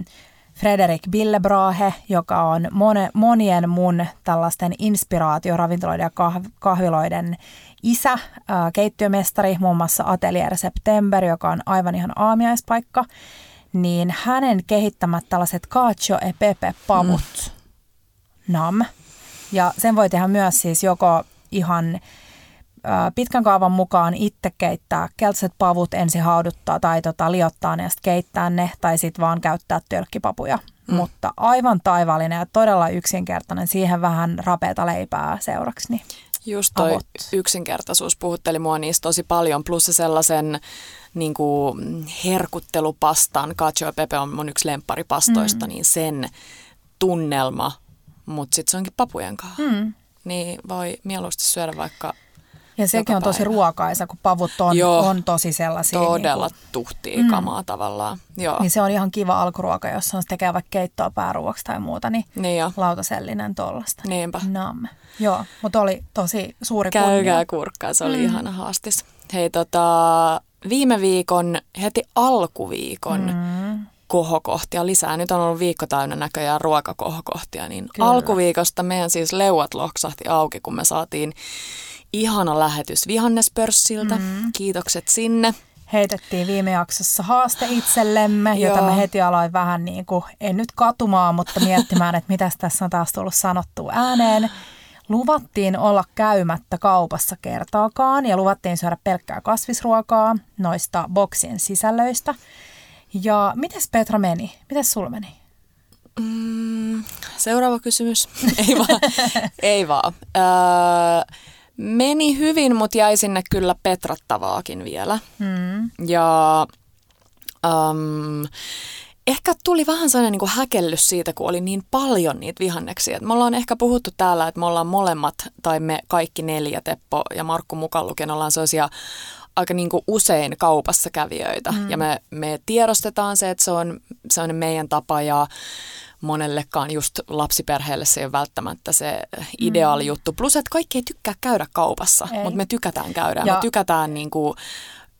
Frederik Billebrahe, joka on mone, monien mun tällaisten inspiraatioravintoloiden ja kahviloiden isä, ää, keittiömestari, muun muassa Atelier September, joka on aivan ihan aamiaispaikka, niin hänen kehittämät tällaiset cacio e pepe pavut, mm. nam. Ja sen voi tehdä myös siis joko ihan pitkän kaavan mukaan itse keittää keltaiset pavut, ensin hauduttaa tai tota, liottaa ne ja sitten keittää ne tai sitten vaan käyttää tölkkipapuja. Mm. Mutta aivan taivaallinen ja todella yksinkertainen, siihen vähän rapeata leipää seuraksi. Niin Just toi avot. yksinkertaisuus puhutteli mua niistä tosi paljon, plus se sellaisen niin kuin herkuttelupastan, cacio pepe on mun yksi lempparipastoista, mm. niin sen tunnelma, mutta sitten se onkin papujen kanssa. Mm. Niin voi mieluusti syödä vaikka ja sekin on tosi päivä. ruokaisa, kun pavut on, Joo, on tosi sellaisia. Todella niin kuin, tuhtia mm. kamaa tavallaan. Joo. Niin se on ihan kiva alkuruoka, jos on tekee vaikka keittoa pääruoksi tai muuta, niin, niin jo. lautasellinen tollasta. Niinpä. Nam. Joo, mutta oli tosi suuri Käykää kunnia. kurkkaa, se oli mm. ihana haastis. Hei tota, viime viikon, heti alkuviikon mm. Kohokohtia lisää. Nyt on ollut viikko täynnä näköjään ruokakohokohtia, niin Kyllä. alkuviikosta meidän siis leuat loksahti auki, kun me saatiin ihana lähetys Vihannespörssiltä. Mm. Kiitokset sinne. Heitettiin viime jaksossa haaste itsellemme, jota me heti aloin vähän niin kuin, en nyt katumaan, mutta miettimään, että mitä tässä on taas tullut sanottua ääneen. Luvattiin olla käymättä kaupassa kertaakaan ja luvattiin syödä pelkkää kasvisruokaa noista boksien sisällöistä. Ja mites Petra meni? Mites sulla meni? Mm, seuraava kysymys. Ei vaan. Ei vaan. Öö, Meni hyvin, mutta jäi sinne kyllä petrattavaakin vielä. Mm. Ja um, ehkä tuli vähän sellainen niin kuin häkellys siitä, kun oli niin paljon niitä vihanneksia. Et me ollaan ehkä puhuttu täällä, että me ollaan molemmat, tai me kaikki neljä, Teppo ja Markku mukaan lukien, ollaan sellaisia aika niin kuin usein kaupassa kävijöitä. Mm. Ja me, me tiedostetaan se, että se on, se on meidän tapa ja monellekaan just lapsiperheelle se ei ole välttämättä se ideaali mm. juttu. Plus, että kaikki ei tykkää käydä kaupassa, mutta me tykätään käydä. Ja. Me tykätään niin kuin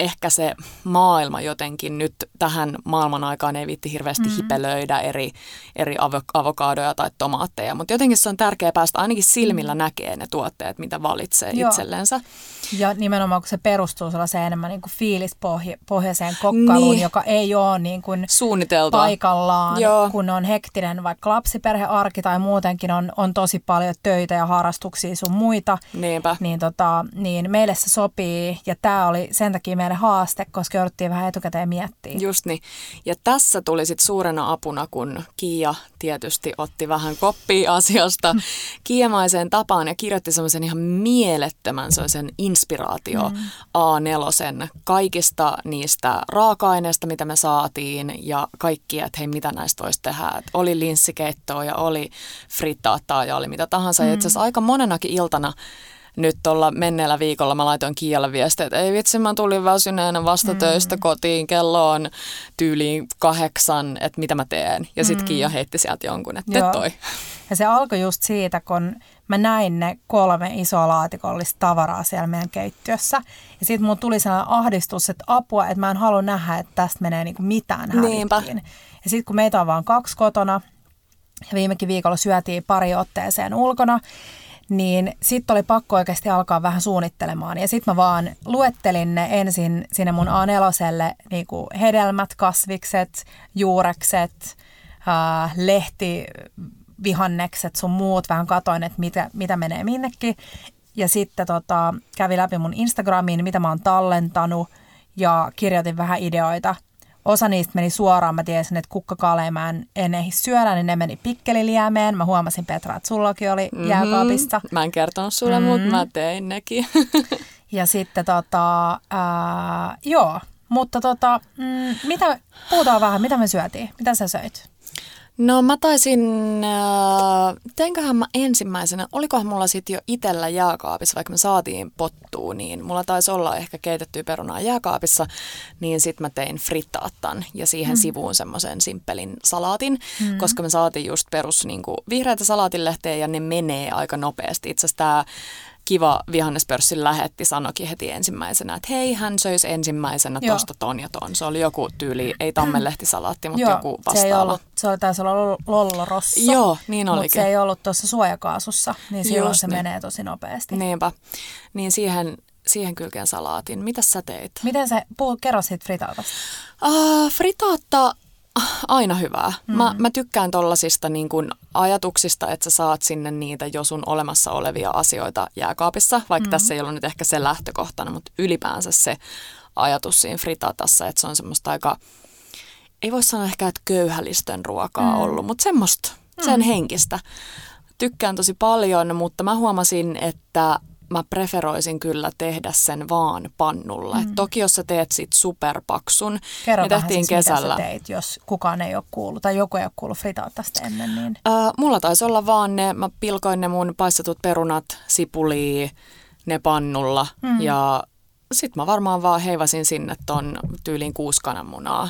ehkä se maailma jotenkin nyt tähän maailman aikaan ei viitti hirveästi mm. hipelöidä eri, eri avokaadoja tai tomaatteja, mutta jotenkin se on tärkeää päästä ainakin silmillä mm. näkee ne tuotteet, mitä valitsee Joo. itsellensä. Ja nimenomaan kun se perustuu sellaiseen enemmän niin kuin fiilispohjaiseen kokkaluun, niin. joka ei ole niin kuin Suunniteltu. paikallaan, Joo. kun on hektinen vaikka lapsiperhearki tai muutenkin on, on tosi paljon töitä ja harrastuksia sun muita. Niinpä. Niin, tota, niin meille se sopii ja tämä oli sen takia meille haaste, koska jouduttiin vähän etukäteen miettiä. Just niin. Ja tässä tuli sitten suurena apuna, kun Kiia tietysti otti vähän koppia asiasta kiemaiseen tapaan ja kirjoitti semmoisen ihan mielettömän sen inspiraatio mm. A4 kaikista niistä raaka-aineista, mitä me saatiin ja kaikki, että hei, mitä näistä voisi tehdä. Et oli linssikeittoa ja oli frittaattaa ja oli mitä tahansa. Mm. Ja itse asiassa aika monenakin iltana nyt tuolla menneellä viikolla mä laitoin Kialle viestiä, että ei vitsi, mä tulin väsyneenä vasta mm. töistä kotiin, kello on tyyliin kahdeksan, että mitä mä teen. Ja sitten mm. Kiia heitti sieltä jonkun, että toi. Ja se alkoi just siitä, kun mä näin ne kolme isoa laatikollista tavaraa siellä meidän keittiössä. Ja sitten mulla tuli sellainen ahdistus, että apua, että mä en halua nähdä, että tästä menee niinku mitään hävikkiin. Ja sitten kun meitä on vaan kaksi kotona, ja viimekin viikolla syötiin pari otteeseen ulkona, niin sitten oli pakko oikeasti alkaa vähän suunnittelemaan. Ja sitten mä vaan luettelin ne ensin sinne mun A4 niin hedelmät, kasvikset, juurekset, äh, lehti, vihannekset, sun muut. Vähän katoin, että mitä, mitä menee minnekin. Ja sitten tota, kävi läpi mun Instagramiin, mitä mä oon tallentanut ja kirjoitin vähän ideoita – Osa niistä meni suoraan, mä tiesin, että kukkakaaleja mä en, en ehdi syödä, niin ne meni pikkeliliämeen. Mä huomasin Petra, että sullakin oli mm-hmm. jääkaapissa. Mä en kertonut sulle, mm-hmm. mutta mä tein nekin. ja sitten tota, ää, joo, mutta tota, mm, mitä, puhutaan vähän, mitä me syötiin? Mitä sä söit? No mä taisin, äh, teinköhän mä ensimmäisenä, olikohan mulla sitten jo itellä jääkaapissa, vaikka me saatiin pottuun, niin mulla taisi olla ehkä keitettyä perunaa jääkaapissa, niin sitten mä tein frittaattan ja siihen mm. sivuun semmoisen simppelin salaatin, mm. koska me saatiin just perus niin kuin, vihreitä salaatinlehteä ja ne menee aika nopeasti. Itse asiassa tämä kiva vihannespörssin lähetti sanokin heti ensimmäisenä, että hei, hän söisi ensimmäisenä Joo. tosta ton ja ton. Se oli joku tyyli, ei tammenlehtisalaatti, mutta Joo, joku vastaava. Se, ei ollut, se oli, taisi olla Lollo Rosso. Joo, niin olikin. Mutta se ei ollut tuossa suojakaasussa, niin silloin Just se niin. menee tosi nopeasti. Niinpä. Niin siihen, siihen kylkeen salaatin. Mitä sä teit? Miten se, puhu, kerro siitä fritaatasta. Uh, fritaata aina hyvää. Mm. Mä, mä tykkään tollasista niin kun ajatuksista, että sä saat sinne niitä jo sun olemassa olevia asioita jääkaapissa, vaikka mm. tässä ei ollut nyt ehkä se lähtökohtana, mutta ylipäänsä se ajatus siinä fritatassa, että se on semmoista aika, ei voi sanoa ehkä, että köyhälistön ruokaa mm. ollut, mutta semmoista, sen mm. henkistä. Tykkään tosi paljon, mutta mä huomasin, että mä preferoisin kyllä tehdä sen vaan pannulla. Mm. Et toki jos sä teet sit superpaksun, Kerro me tehtiin siis, kesällä. Mitä sä teit, jos kukaan ei ole kuullut tai joku ei ole kuullut fritaatasta ennen. Niin... Äh, mulla taisi olla vaan ne, mä pilkoin ne mun paistetut perunat, sipuli, ne pannulla mm. ja sit mä varmaan vaan heivasin sinne ton tyyliin kuusi kananmunaa.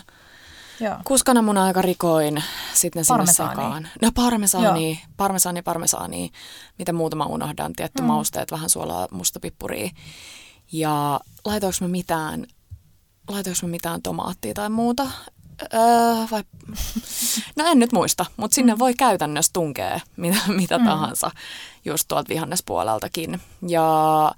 Joo. Kuusi kananmunaa aika rikoin, sitten ne sinne sekaan. No parmesaani, Joo. parmesaani, parmesaani, mitä muuta mä unohdan, tietty mm. mausteet, vähän suolaa, mustapippuria. Ja laitoinko mä mitään, laitoinko mä mitään tomaattia tai muuta? Öö, vai... No en nyt muista, mutta sinne mm. voi käytännössä tunkea mitä, mitä mm. tahansa just tuolta vihannespuoleltakin. Ja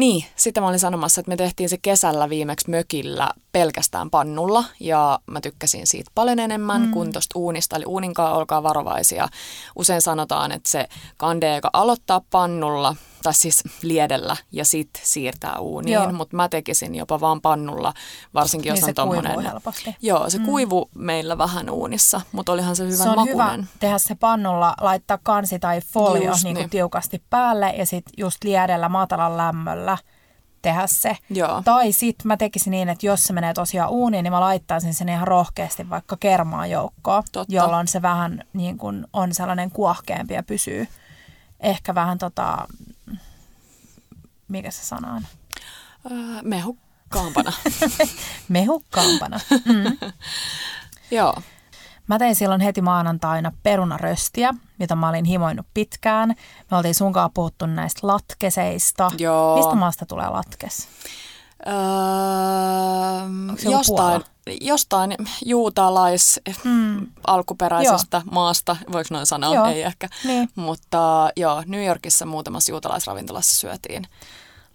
niin, sitä mä olin sanomassa, että me tehtiin se kesällä viimeksi mökillä pelkästään pannulla ja mä tykkäsin siitä paljon enemmän mm. kuin tuosta uunista. Eli uuninkaan olkaa varovaisia. Usein sanotaan, että se kande, joka aloittaa pannulla, tai siis liedellä ja sitten siirtää uuniin, mutta mä tekisin jopa vaan pannulla, varsinkin niin jos on tommonen. helposti. Joo, se mm. kuivu meillä vähän uunissa, mutta olihan se hyvän Se on makuinen. hyvä tehdä se pannulla, laittaa kansi tai folio niin niin. tiukasti päälle ja sitten just liedellä matalan lämmöllä tehdä se. Joo. Tai sitten mä tekisin niin, että jos se menee tosiaan uuniin, niin mä laittaisin sen ihan rohkeasti vaikka kermaa joukkoon, Totta. jolloin se vähän niin kuin on sellainen kuohkeampi ja pysyy ehkä vähän tota, mikä se sana on? Öö, mehukkaampana. Mehukkaampana. Mm. Joo. Mä tein silloin heti maanantaina perunaröstiä, jota mä olin himoinut pitkään. Me oltiin sunkaan puhuttu näistä latkeseista. Joo. Mistä maasta tulee latkes? Öö, jostain, jostain juutalais Mm. alkuperäisestä maasta, voiko noin sanoa? Joo. Ei ehkä. Niin. Mutta joo, New Yorkissa muutamassa juutalaisravintolassa syötiin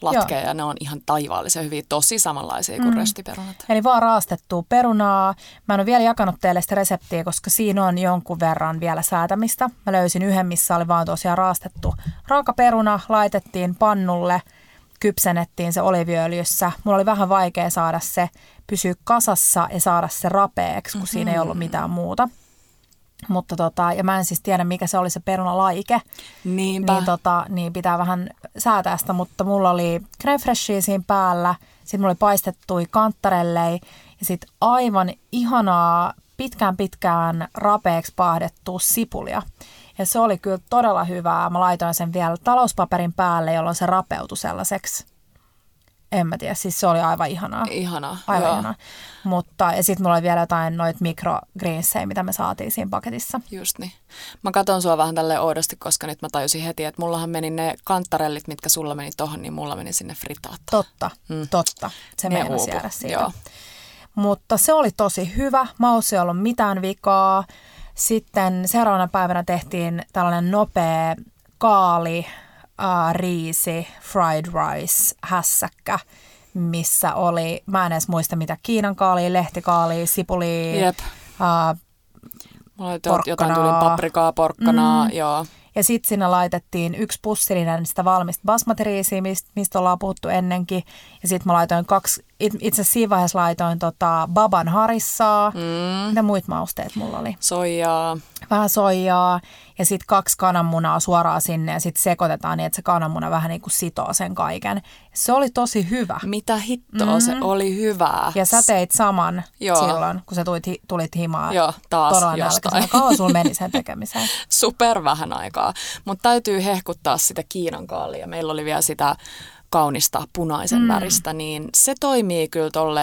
latkeja ja ne on ihan taivaallisen hyviä, tosi samanlaisia kuin Mm. röstiperunat. Eli vaan raastettua perunaa. Mä en ole vielä jakanut teille sitä reseptiä, koska siinä on jonkun verran vielä säätämistä. Mä löysin yhden, missä oli vaan tosiaan raastettu raaka peruna, laitettiin pannulle, kypsennettiin se oliviöljyssä. Mulla oli vähän vaikea saada se pysyä kasassa ja saada se rapeeksi, kun siinä ei ollut mitään muuta. Mutta tota, ja mä en siis tiedä, mikä se oli se perunalaike. Niinpä. Niin, tota, niin pitää vähän säätää sitä, mutta mulla oli creme freshia siinä päällä, sitten mulla oli paistettui kantarellei ja sitten aivan ihanaa pitkään pitkään rapeeksi paahdettua sipulia. Ja se oli kyllä todella hyvää. Mä laitoin sen vielä talouspaperin päälle, jolloin se rapeutui sellaiseksi. En mä tiedä, siis se oli aivan ihanaa. Ihanaa. Aivan joo. ihanaa. Mutta, ja sitten mulla oli vielä jotain noita mikrogreensejä, mitä me saatiin siinä paketissa. Just niin. Mä katon sua vähän tälleen oudosti, koska nyt mä tajusin heti, että mullahan meni ne kantarellit, mitkä sulla meni tohon, niin mulla meni sinne fritaattaan. Totta, Mm. totta. Se Ne meinasi jäädä siitä. joo. Mutta se oli tosi hyvä. Maussa ei ollut mitään vikaa. Sitten seuraavana päivänä tehtiin tällainen nopea kaali, äh, riisi, fried rice, hässäkkä, missä oli, mä en edes muista mitä, Kiinan kaali, lehtikaali, sipuli, Jep. äh, Mulla jotain tyyliin paprikaa, porkkanaa, Mm. joo. Ja sitten sinne laitettiin yksi pussillinen sitä valmista basmatiriisiä, mistä, mistä ollaan puhuttu ennenkin. Ja sitten mä laitoin kaksi, itse asiassa siinä vaiheessa laitoin tota baban harissaa. Mm. Mitä muita mausteet mulla oli? Soijaa. Vähän soijaa ja sitten kaksi kananmunaa suoraan sinne ja sitten sekoitetaan niin, että se kananmuna vähän niin kuin sitoo sen kaiken. Se oli tosi hyvä. Mitä hittoa, se oli hyvää. Ja sä teit saman Joo. silloin, kun sä tulit, hi- tulit himaa. Joo, taas Todella jostain. Kauan sulla meni sen tekemiseen? Super vähän aikaa. Mutta täytyy hehkuttaa sitä Kiinan kaalia. Meillä oli vielä sitä kaunista punaisen mm. väristä, niin se toimii kyllä tolle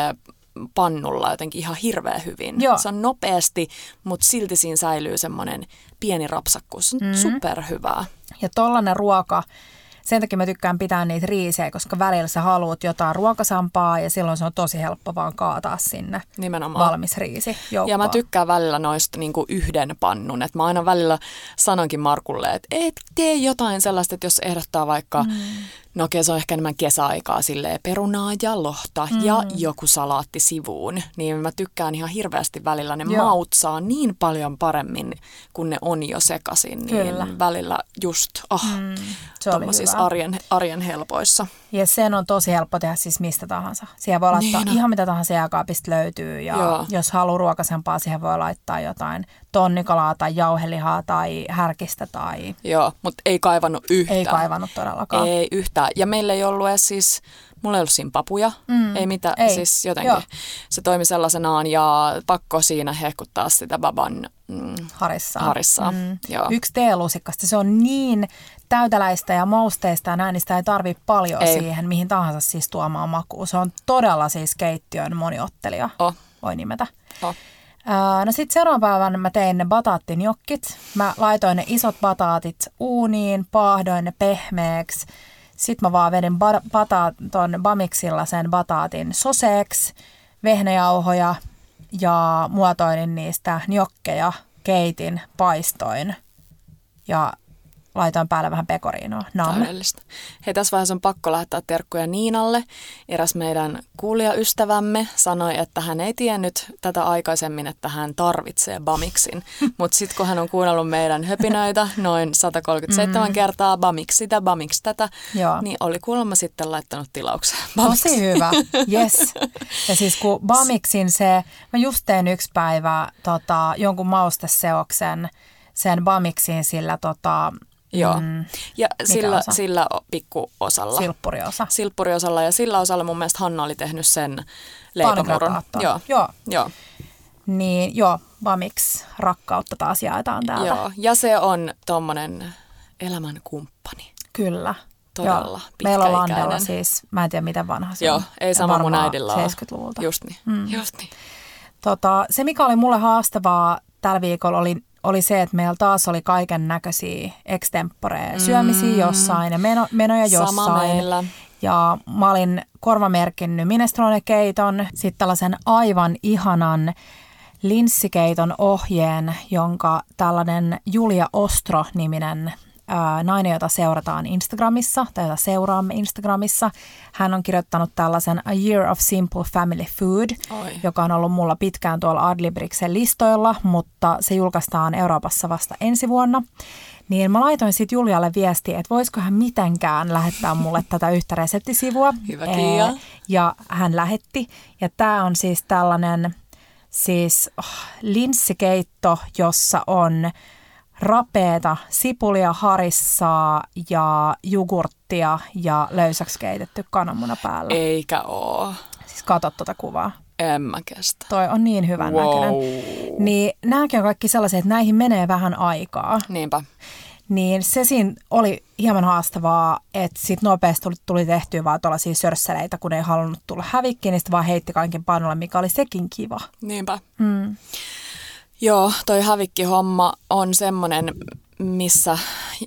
pannulla jotenkin ihan hirveän hyvin. Joo. Se on nopeasti, mutta silti siinä säilyy semmoinen pieni rapsakkuus. Se on mm. superhyvää. Ja tollanen ruoka, sen takia mä tykkään pitää niitä riisejä, koska välillä sä haluat jotain ruokasampaa ja silloin se on tosi helppo vaan kaataa sinne Nimenomaan. valmis riisi joukkoon. Ja mä tykkään välillä noista niinku yhden pannun. Et mä aina välillä sanonkin Markulle, että et tee jotain sellaista, että jos ehdottaa vaikka, mm. No okei se on ehkä enemmän kesäaikaa silleen perunaa ja lohta mm. ja joku salaatti sivuun. Niin mä tykkään ihan hirveästi välillä. Ne Joo. maut saa niin paljon paremmin, kun ne on jo sekaisin. Kyllä. Niin välillä just, oh, mm. hyvä. arjen, arjen helpoissa. Ja sen on tosi helppo tehdä siis mistä tahansa. Siihen voi laittaa Niin on. ihan mitä tahansa jääkaapista löytyy. Ja Joo. jos haluaa ruokasempaa, siihen voi laittaa jotain tonnikalaa tai jauhelihaa tai härkistä tai Joo, mutta ei kaivannut yhtään. ei kaivannut todellakaan. Ei yhtään. Ja meillä ei ollut edes siis, mulla ei ollut siinä papuja, mm. ei mitään, Ei. siis jotenkin. Joo. Se toimi sellaisenaan ja pakko siinä hehkuttaa sitä baban mm, Harissaa. harissaa. Mm. Joo. Yksi teelusikasta, se on niin täyteläistä ja mausteista ja näin, niin sitä ei tarvi paljon Ei. siihen, mihin tahansa siis tuomaan makuun. Se on todella siis keittiön moniottelija, Oh. voi nimetä. Oh. No sitten seuraavan päivän mä tein ne bataattinjokkit. Mä laitoin ne isot bataatit uuniin, paahdoin ne pehmeäksi. Sitten mä vaan vedin ba- bata- ton bamiksilla sen bataatin soseeksi, vehnäjauhoja ja muotoilin niistä njokkeja, keitin, paistoin ja laitoin päälle vähän pekoriinoa. Nam. Täydellistä. Hei, tässä vaiheessa on pakko lähettää terkkuja Niinalle. Eräs meidän kuulijaystävämme sanoi, että hän ei tiennyt tätä aikaisemmin, että hän tarvitsee Bamiksin. Mutta sitten kun hän on kuunnellut meidän höpinöitä noin 137 mm. kertaa Bamix sitä, Bamix tätä, Joo. niin oli kuulemma sitten laittanut tilaukseen Tosi hyvä, yes. Ja siis kun Bamiksin se, mä just tein yksi päivä tota, jonkun mausteseoksen sen Bamiksin sillä tota, Joo. Mm. Ja sillä, osa? sillä pikkuosalla. Silppuriosa. Silppuriosalla. Ja sillä osalla mun mielestä Hanna oli tehnyt sen leipomurun. Joo. Joo. Joo. Niin joo, Vamix rakkautta taas jaetaan täältä. Joo. Ja se on tommonen elämän kumppani. Kyllä. Todella Meillä on. Landella siis, mä en tiedä miten vanha se Joo, on. ei sama mun äidillä ole. 70-luvulta. Just niin. Mm. Just niin. Tota, se, mikä oli mulle haastavaa tällä viikolla, oli, oli se, että meillä taas oli kaiken näköisiä extempore syömisiä jossain ja meno, menoja Sama jossain. meillä. Ja mä olin korvamerkinnyt minestrone-keiton, sitten tällaisen aivan ihanan linssikeiton ohjeen, jonka tällainen Julia Ostro-niminen ää, nainen, jota seurataan Instagramissa, tai jota seuraamme Instagramissa, hän on kirjoittanut tällaisen A Year of Simple Family Food, Oi. joka on ollut mulla pitkään tuolla Adlibriksen listoilla, mutta se julkaistaan Euroopassa vasta ensi vuonna. Niin mä laitoin sitten Julialle viestiä, että voisiko hän mitenkään lähettää mulle tätä yhtä reseptisivua. Hyvä, Kiia. Ja hän lähetti. Ja tämä on siis tällainen siis oh, linssikeitto, jossa on rapeeta sipulia, harissaa ja jogurttia ja löysäksi keitetty kananmuna päällä. Eikä oo. Siis kato tuota kuvaa. En mä kestä. Toi on niin hyvän Wow. näköinen. Niin nämäkin on kaikki sellaisia, että näihin menee vähän aikaa. Niinpä. Niin se siinä oli hieman haastavaa, että sit nopeasti tuli, tuli tehtyä vaan tuollaisia sörsseleitä, kun ei halunnut tulla hävikkiä, niin sitten vaan heitti kaiken pannulle, mikä oli sekin kiva. Niinpä. Mm. Joo, toi hävikkihomma on semmoinen, missä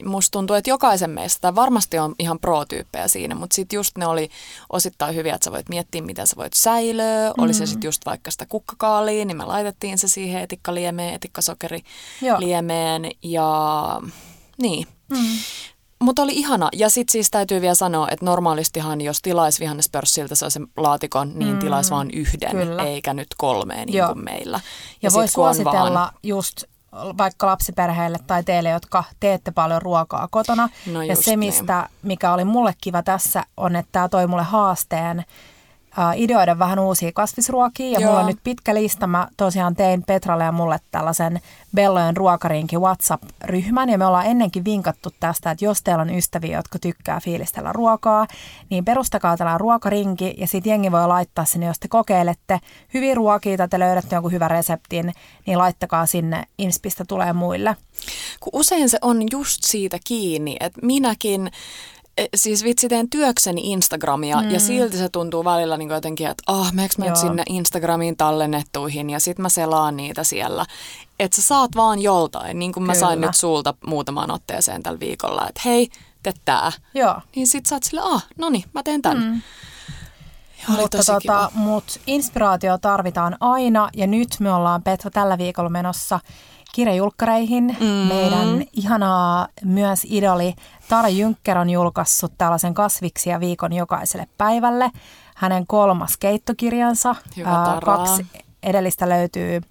musta tuntuu, että jokaisen meistä, varmasti on ihan pro-tyyppejä siinä, mutta sitten just ne oli osittain hyviä, että sä voit miettiä, miten sä voit säilöä. Mm. Oli se sitten just vaikka sitä kukkakaalia, niin me laitettiin se siihen etikkaliemeen, etikkasokeri liemeen ja niin. Mm. Mutta oli ihana. Ja sitten siis täytyy vielä sanoa, että normaalistihan jos tilaisi vihannespörssiltä sellaisen laatikon, niin mm. tilaisi vain yhden, Kyllä. eikä nyt kolmeen niin kuin meillä. Ja, sit voi suositella vaan- just vaikka lapsiperheille tai teille, jotka teette paljon ruokaa kotona. No ja se, niin. mistä, mikä oli mulle kiva tässä, on, että tämä toi mulle haasteen ideoida vähän uusia kasvisruokia. Ja Joo. mulla on nyt pitkä lista. Mä tosiaan tein Petralle ja mulle tällaisen Bellojen ruokarinkin WhatsApp-ryhmän. Ja me ollaan ennenkin vinkattu tästä, että jos teillä on ystäviä, jotka tykkää fiilistellä ruokaa, niin perustakaa tällainen ruokarinki. Ja sitten jengi voi laittaa sinne, jos te kokeilette hyviä ruokia tai te löydätte jonkun hyvän reseptin, niin laittakaa sinne. Inspistä tulee muille. kun usein se on just siitä kiinni, että minäkin siis vitsi teen työkseni Instagramia mm. ja silti se tuntuu välillä niin jotenkin, että ah, meneekö mä nyt sinne Instagramiin tallennettuihin ja sit mä selaan niitä siellä. Että sä saat vaan joltain, niin kuin mä sain Kyllä. nyt sulta muutamaan otteeseen tällä viikolla, että hei, tee tää. Joo. Niin sit sä oot sille, ah, no niin, mä teen tän. Mm. Oli Mutta tosi tota, kiva. mut inspiraatio tarvitaan aina ja nyt me ollaan Petra tällä viikolla menossa kirjajulkkareihin. Mm. Meidän ihanaa myös idoli Tara Jynkker on julkaissut tällaisen kasviksia viikon jokaiselle päivälle. Hänen kolmas keittokirjansa. Hyvä Ää, kaksi edellistä löytyy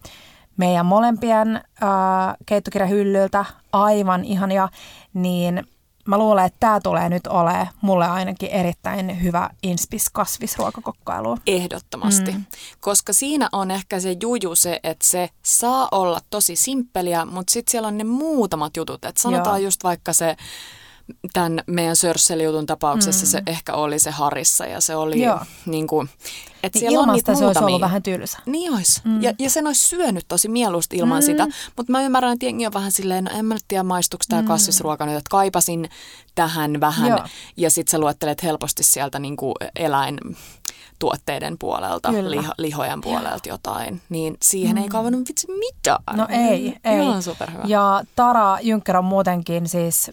meidän molempien ää, keittokirjahyllyltä. Aivan ihania. Niin mä luulen, että tämä tulee nyt olemaan mulle ainakin erittäin hyvä inspis kasvisruokakokkailu. Ehdottomasti, mm. koska siinä on ehkä se juju se, että se saa olla tosi simppeliä, mutta sitten siellä on ne muutamat jutut. Et sanotaan Joo. just vaikka se, tämän meidän sörsselijutun tapauksessa mm. se ehkä oli se harissa ja se oli Joo. niin kuin, että Niin siellä on niitä se olisi ollut vähän tylsä. Niin olisi. Mm. Ja, ja sen olisi syönyt tosi mieluusti ilman mm. sitä. Mutta mä ymmärrän, että jengi on vähän silleen, no en mä nyt tiedä maistuuko tämä mm. kasvisruoka nyt, että kaipasin tähän vähän. Joo. Ja sit sä luettelet helposti sieltä niinku eläintuotteiden puolelta, Kyllä. liho, lihojen puolelta jotain. Niin siihen mm. ei kaivannut vitsi mitään. No ei, ei. Ihan superhyvä. Ja Tara Jynkker on muutenkin siis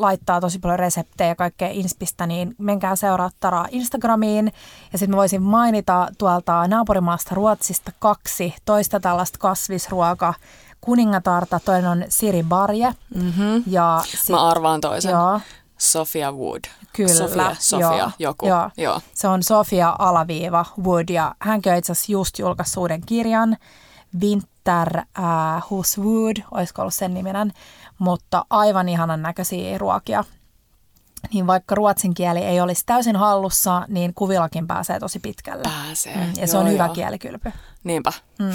laittaa tosi paljon reseptejä ja kaikkea inspistä, niin menkää seuraa Taraa Instagramiin. Ja sitten voisin mainita tuolta naapurimaasta Ruotsista kaksi toista tällaista kasvisruoka kuningatarta. Toinen on Siri Barje. Mm-hmm. Ja sit, Mä arvaan toisen. Joo. Sofia Wood. Kyllä, Sofia, Sofia joo, joku. joo. joo. Se on Sofia Alaviiva Wood ja hän on itse asiassa just julkaissut uuden kirjan. Winter äh, Who's Wood, olisiko ollut sen niminen, mutta aivan ihanan näköisiä ruokia. Niin vaikka ruotsin kieli ei olisi täysin hallussa, niin kuvillakin pääsee tosi pitkälle. Pääsee. Mm, ja se Joo, on hyvä joo. kielikylpy. Niinpä. Mm.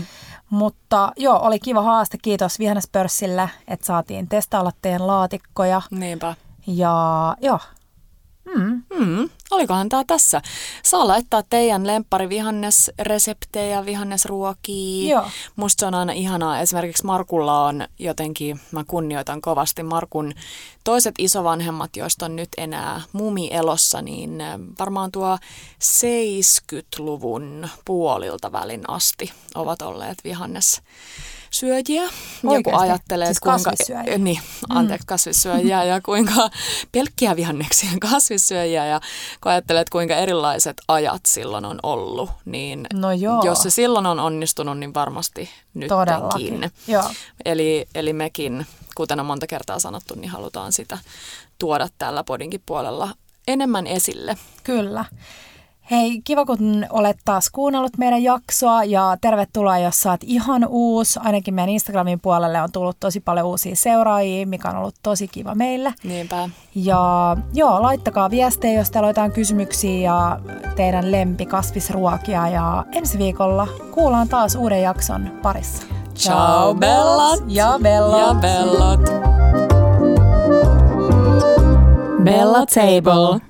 Mutta joo, oli kiva haaste. Kiitos Vihannespörssille, että saatiin testailla teidän laatikkoja. Niinpä. Ja joo, Mm. Mm. Olikohan tämä tässä? Saa laittaa teidän lempparivihannesreseptejä, vihannesruokia. Joo. Musta se on aina ihanaa. Esimerkiksi Markulla on jotenkin, mä kunnioitan kovasti Markun toiset isovanhemmat, joista on nyt enää mumi elossa, niin varmaan tuo 70-luvun puolilta välin asti ovat olleet vihannes syöjiä. Joku ajattelee, siis kuinka... kasvissyöjiä. Niin, anteeksi, mm. kasvissyöjiä ja kuinka pelkkiä vihanneksia kasvissyöjiä ja kun ajattelee, että kuinka erilaiset ajat silloin on ollut, niin no joo. jos se silloin on onnistunut, niin varmasti nytkin. Joo. Eli, eli mekin, kuten on monta kertaa sanottu, niin halutaan sitä tuoda tällä podinkin puolella enemmän esille. Kyllä. Hei, kiva kun olet taas kuunnellut meidän jaksoa ja tervetuloa, jos saat ihan uusi. Ainakin meidän Instagramin puolelle on tullut tosi paljon uusia seuraajia, mikä on ollut tosi kiva meille. Niinpä. Ja joo, laittakaa viestejä, jos teillä on jotain kysymyksiä ja teidän lempikasvisruokia. Ja ensi viikolla kuullaan taas uuden jakson parissa. Ciao bellat! Ja bellot! Ja bellot! Bella Table.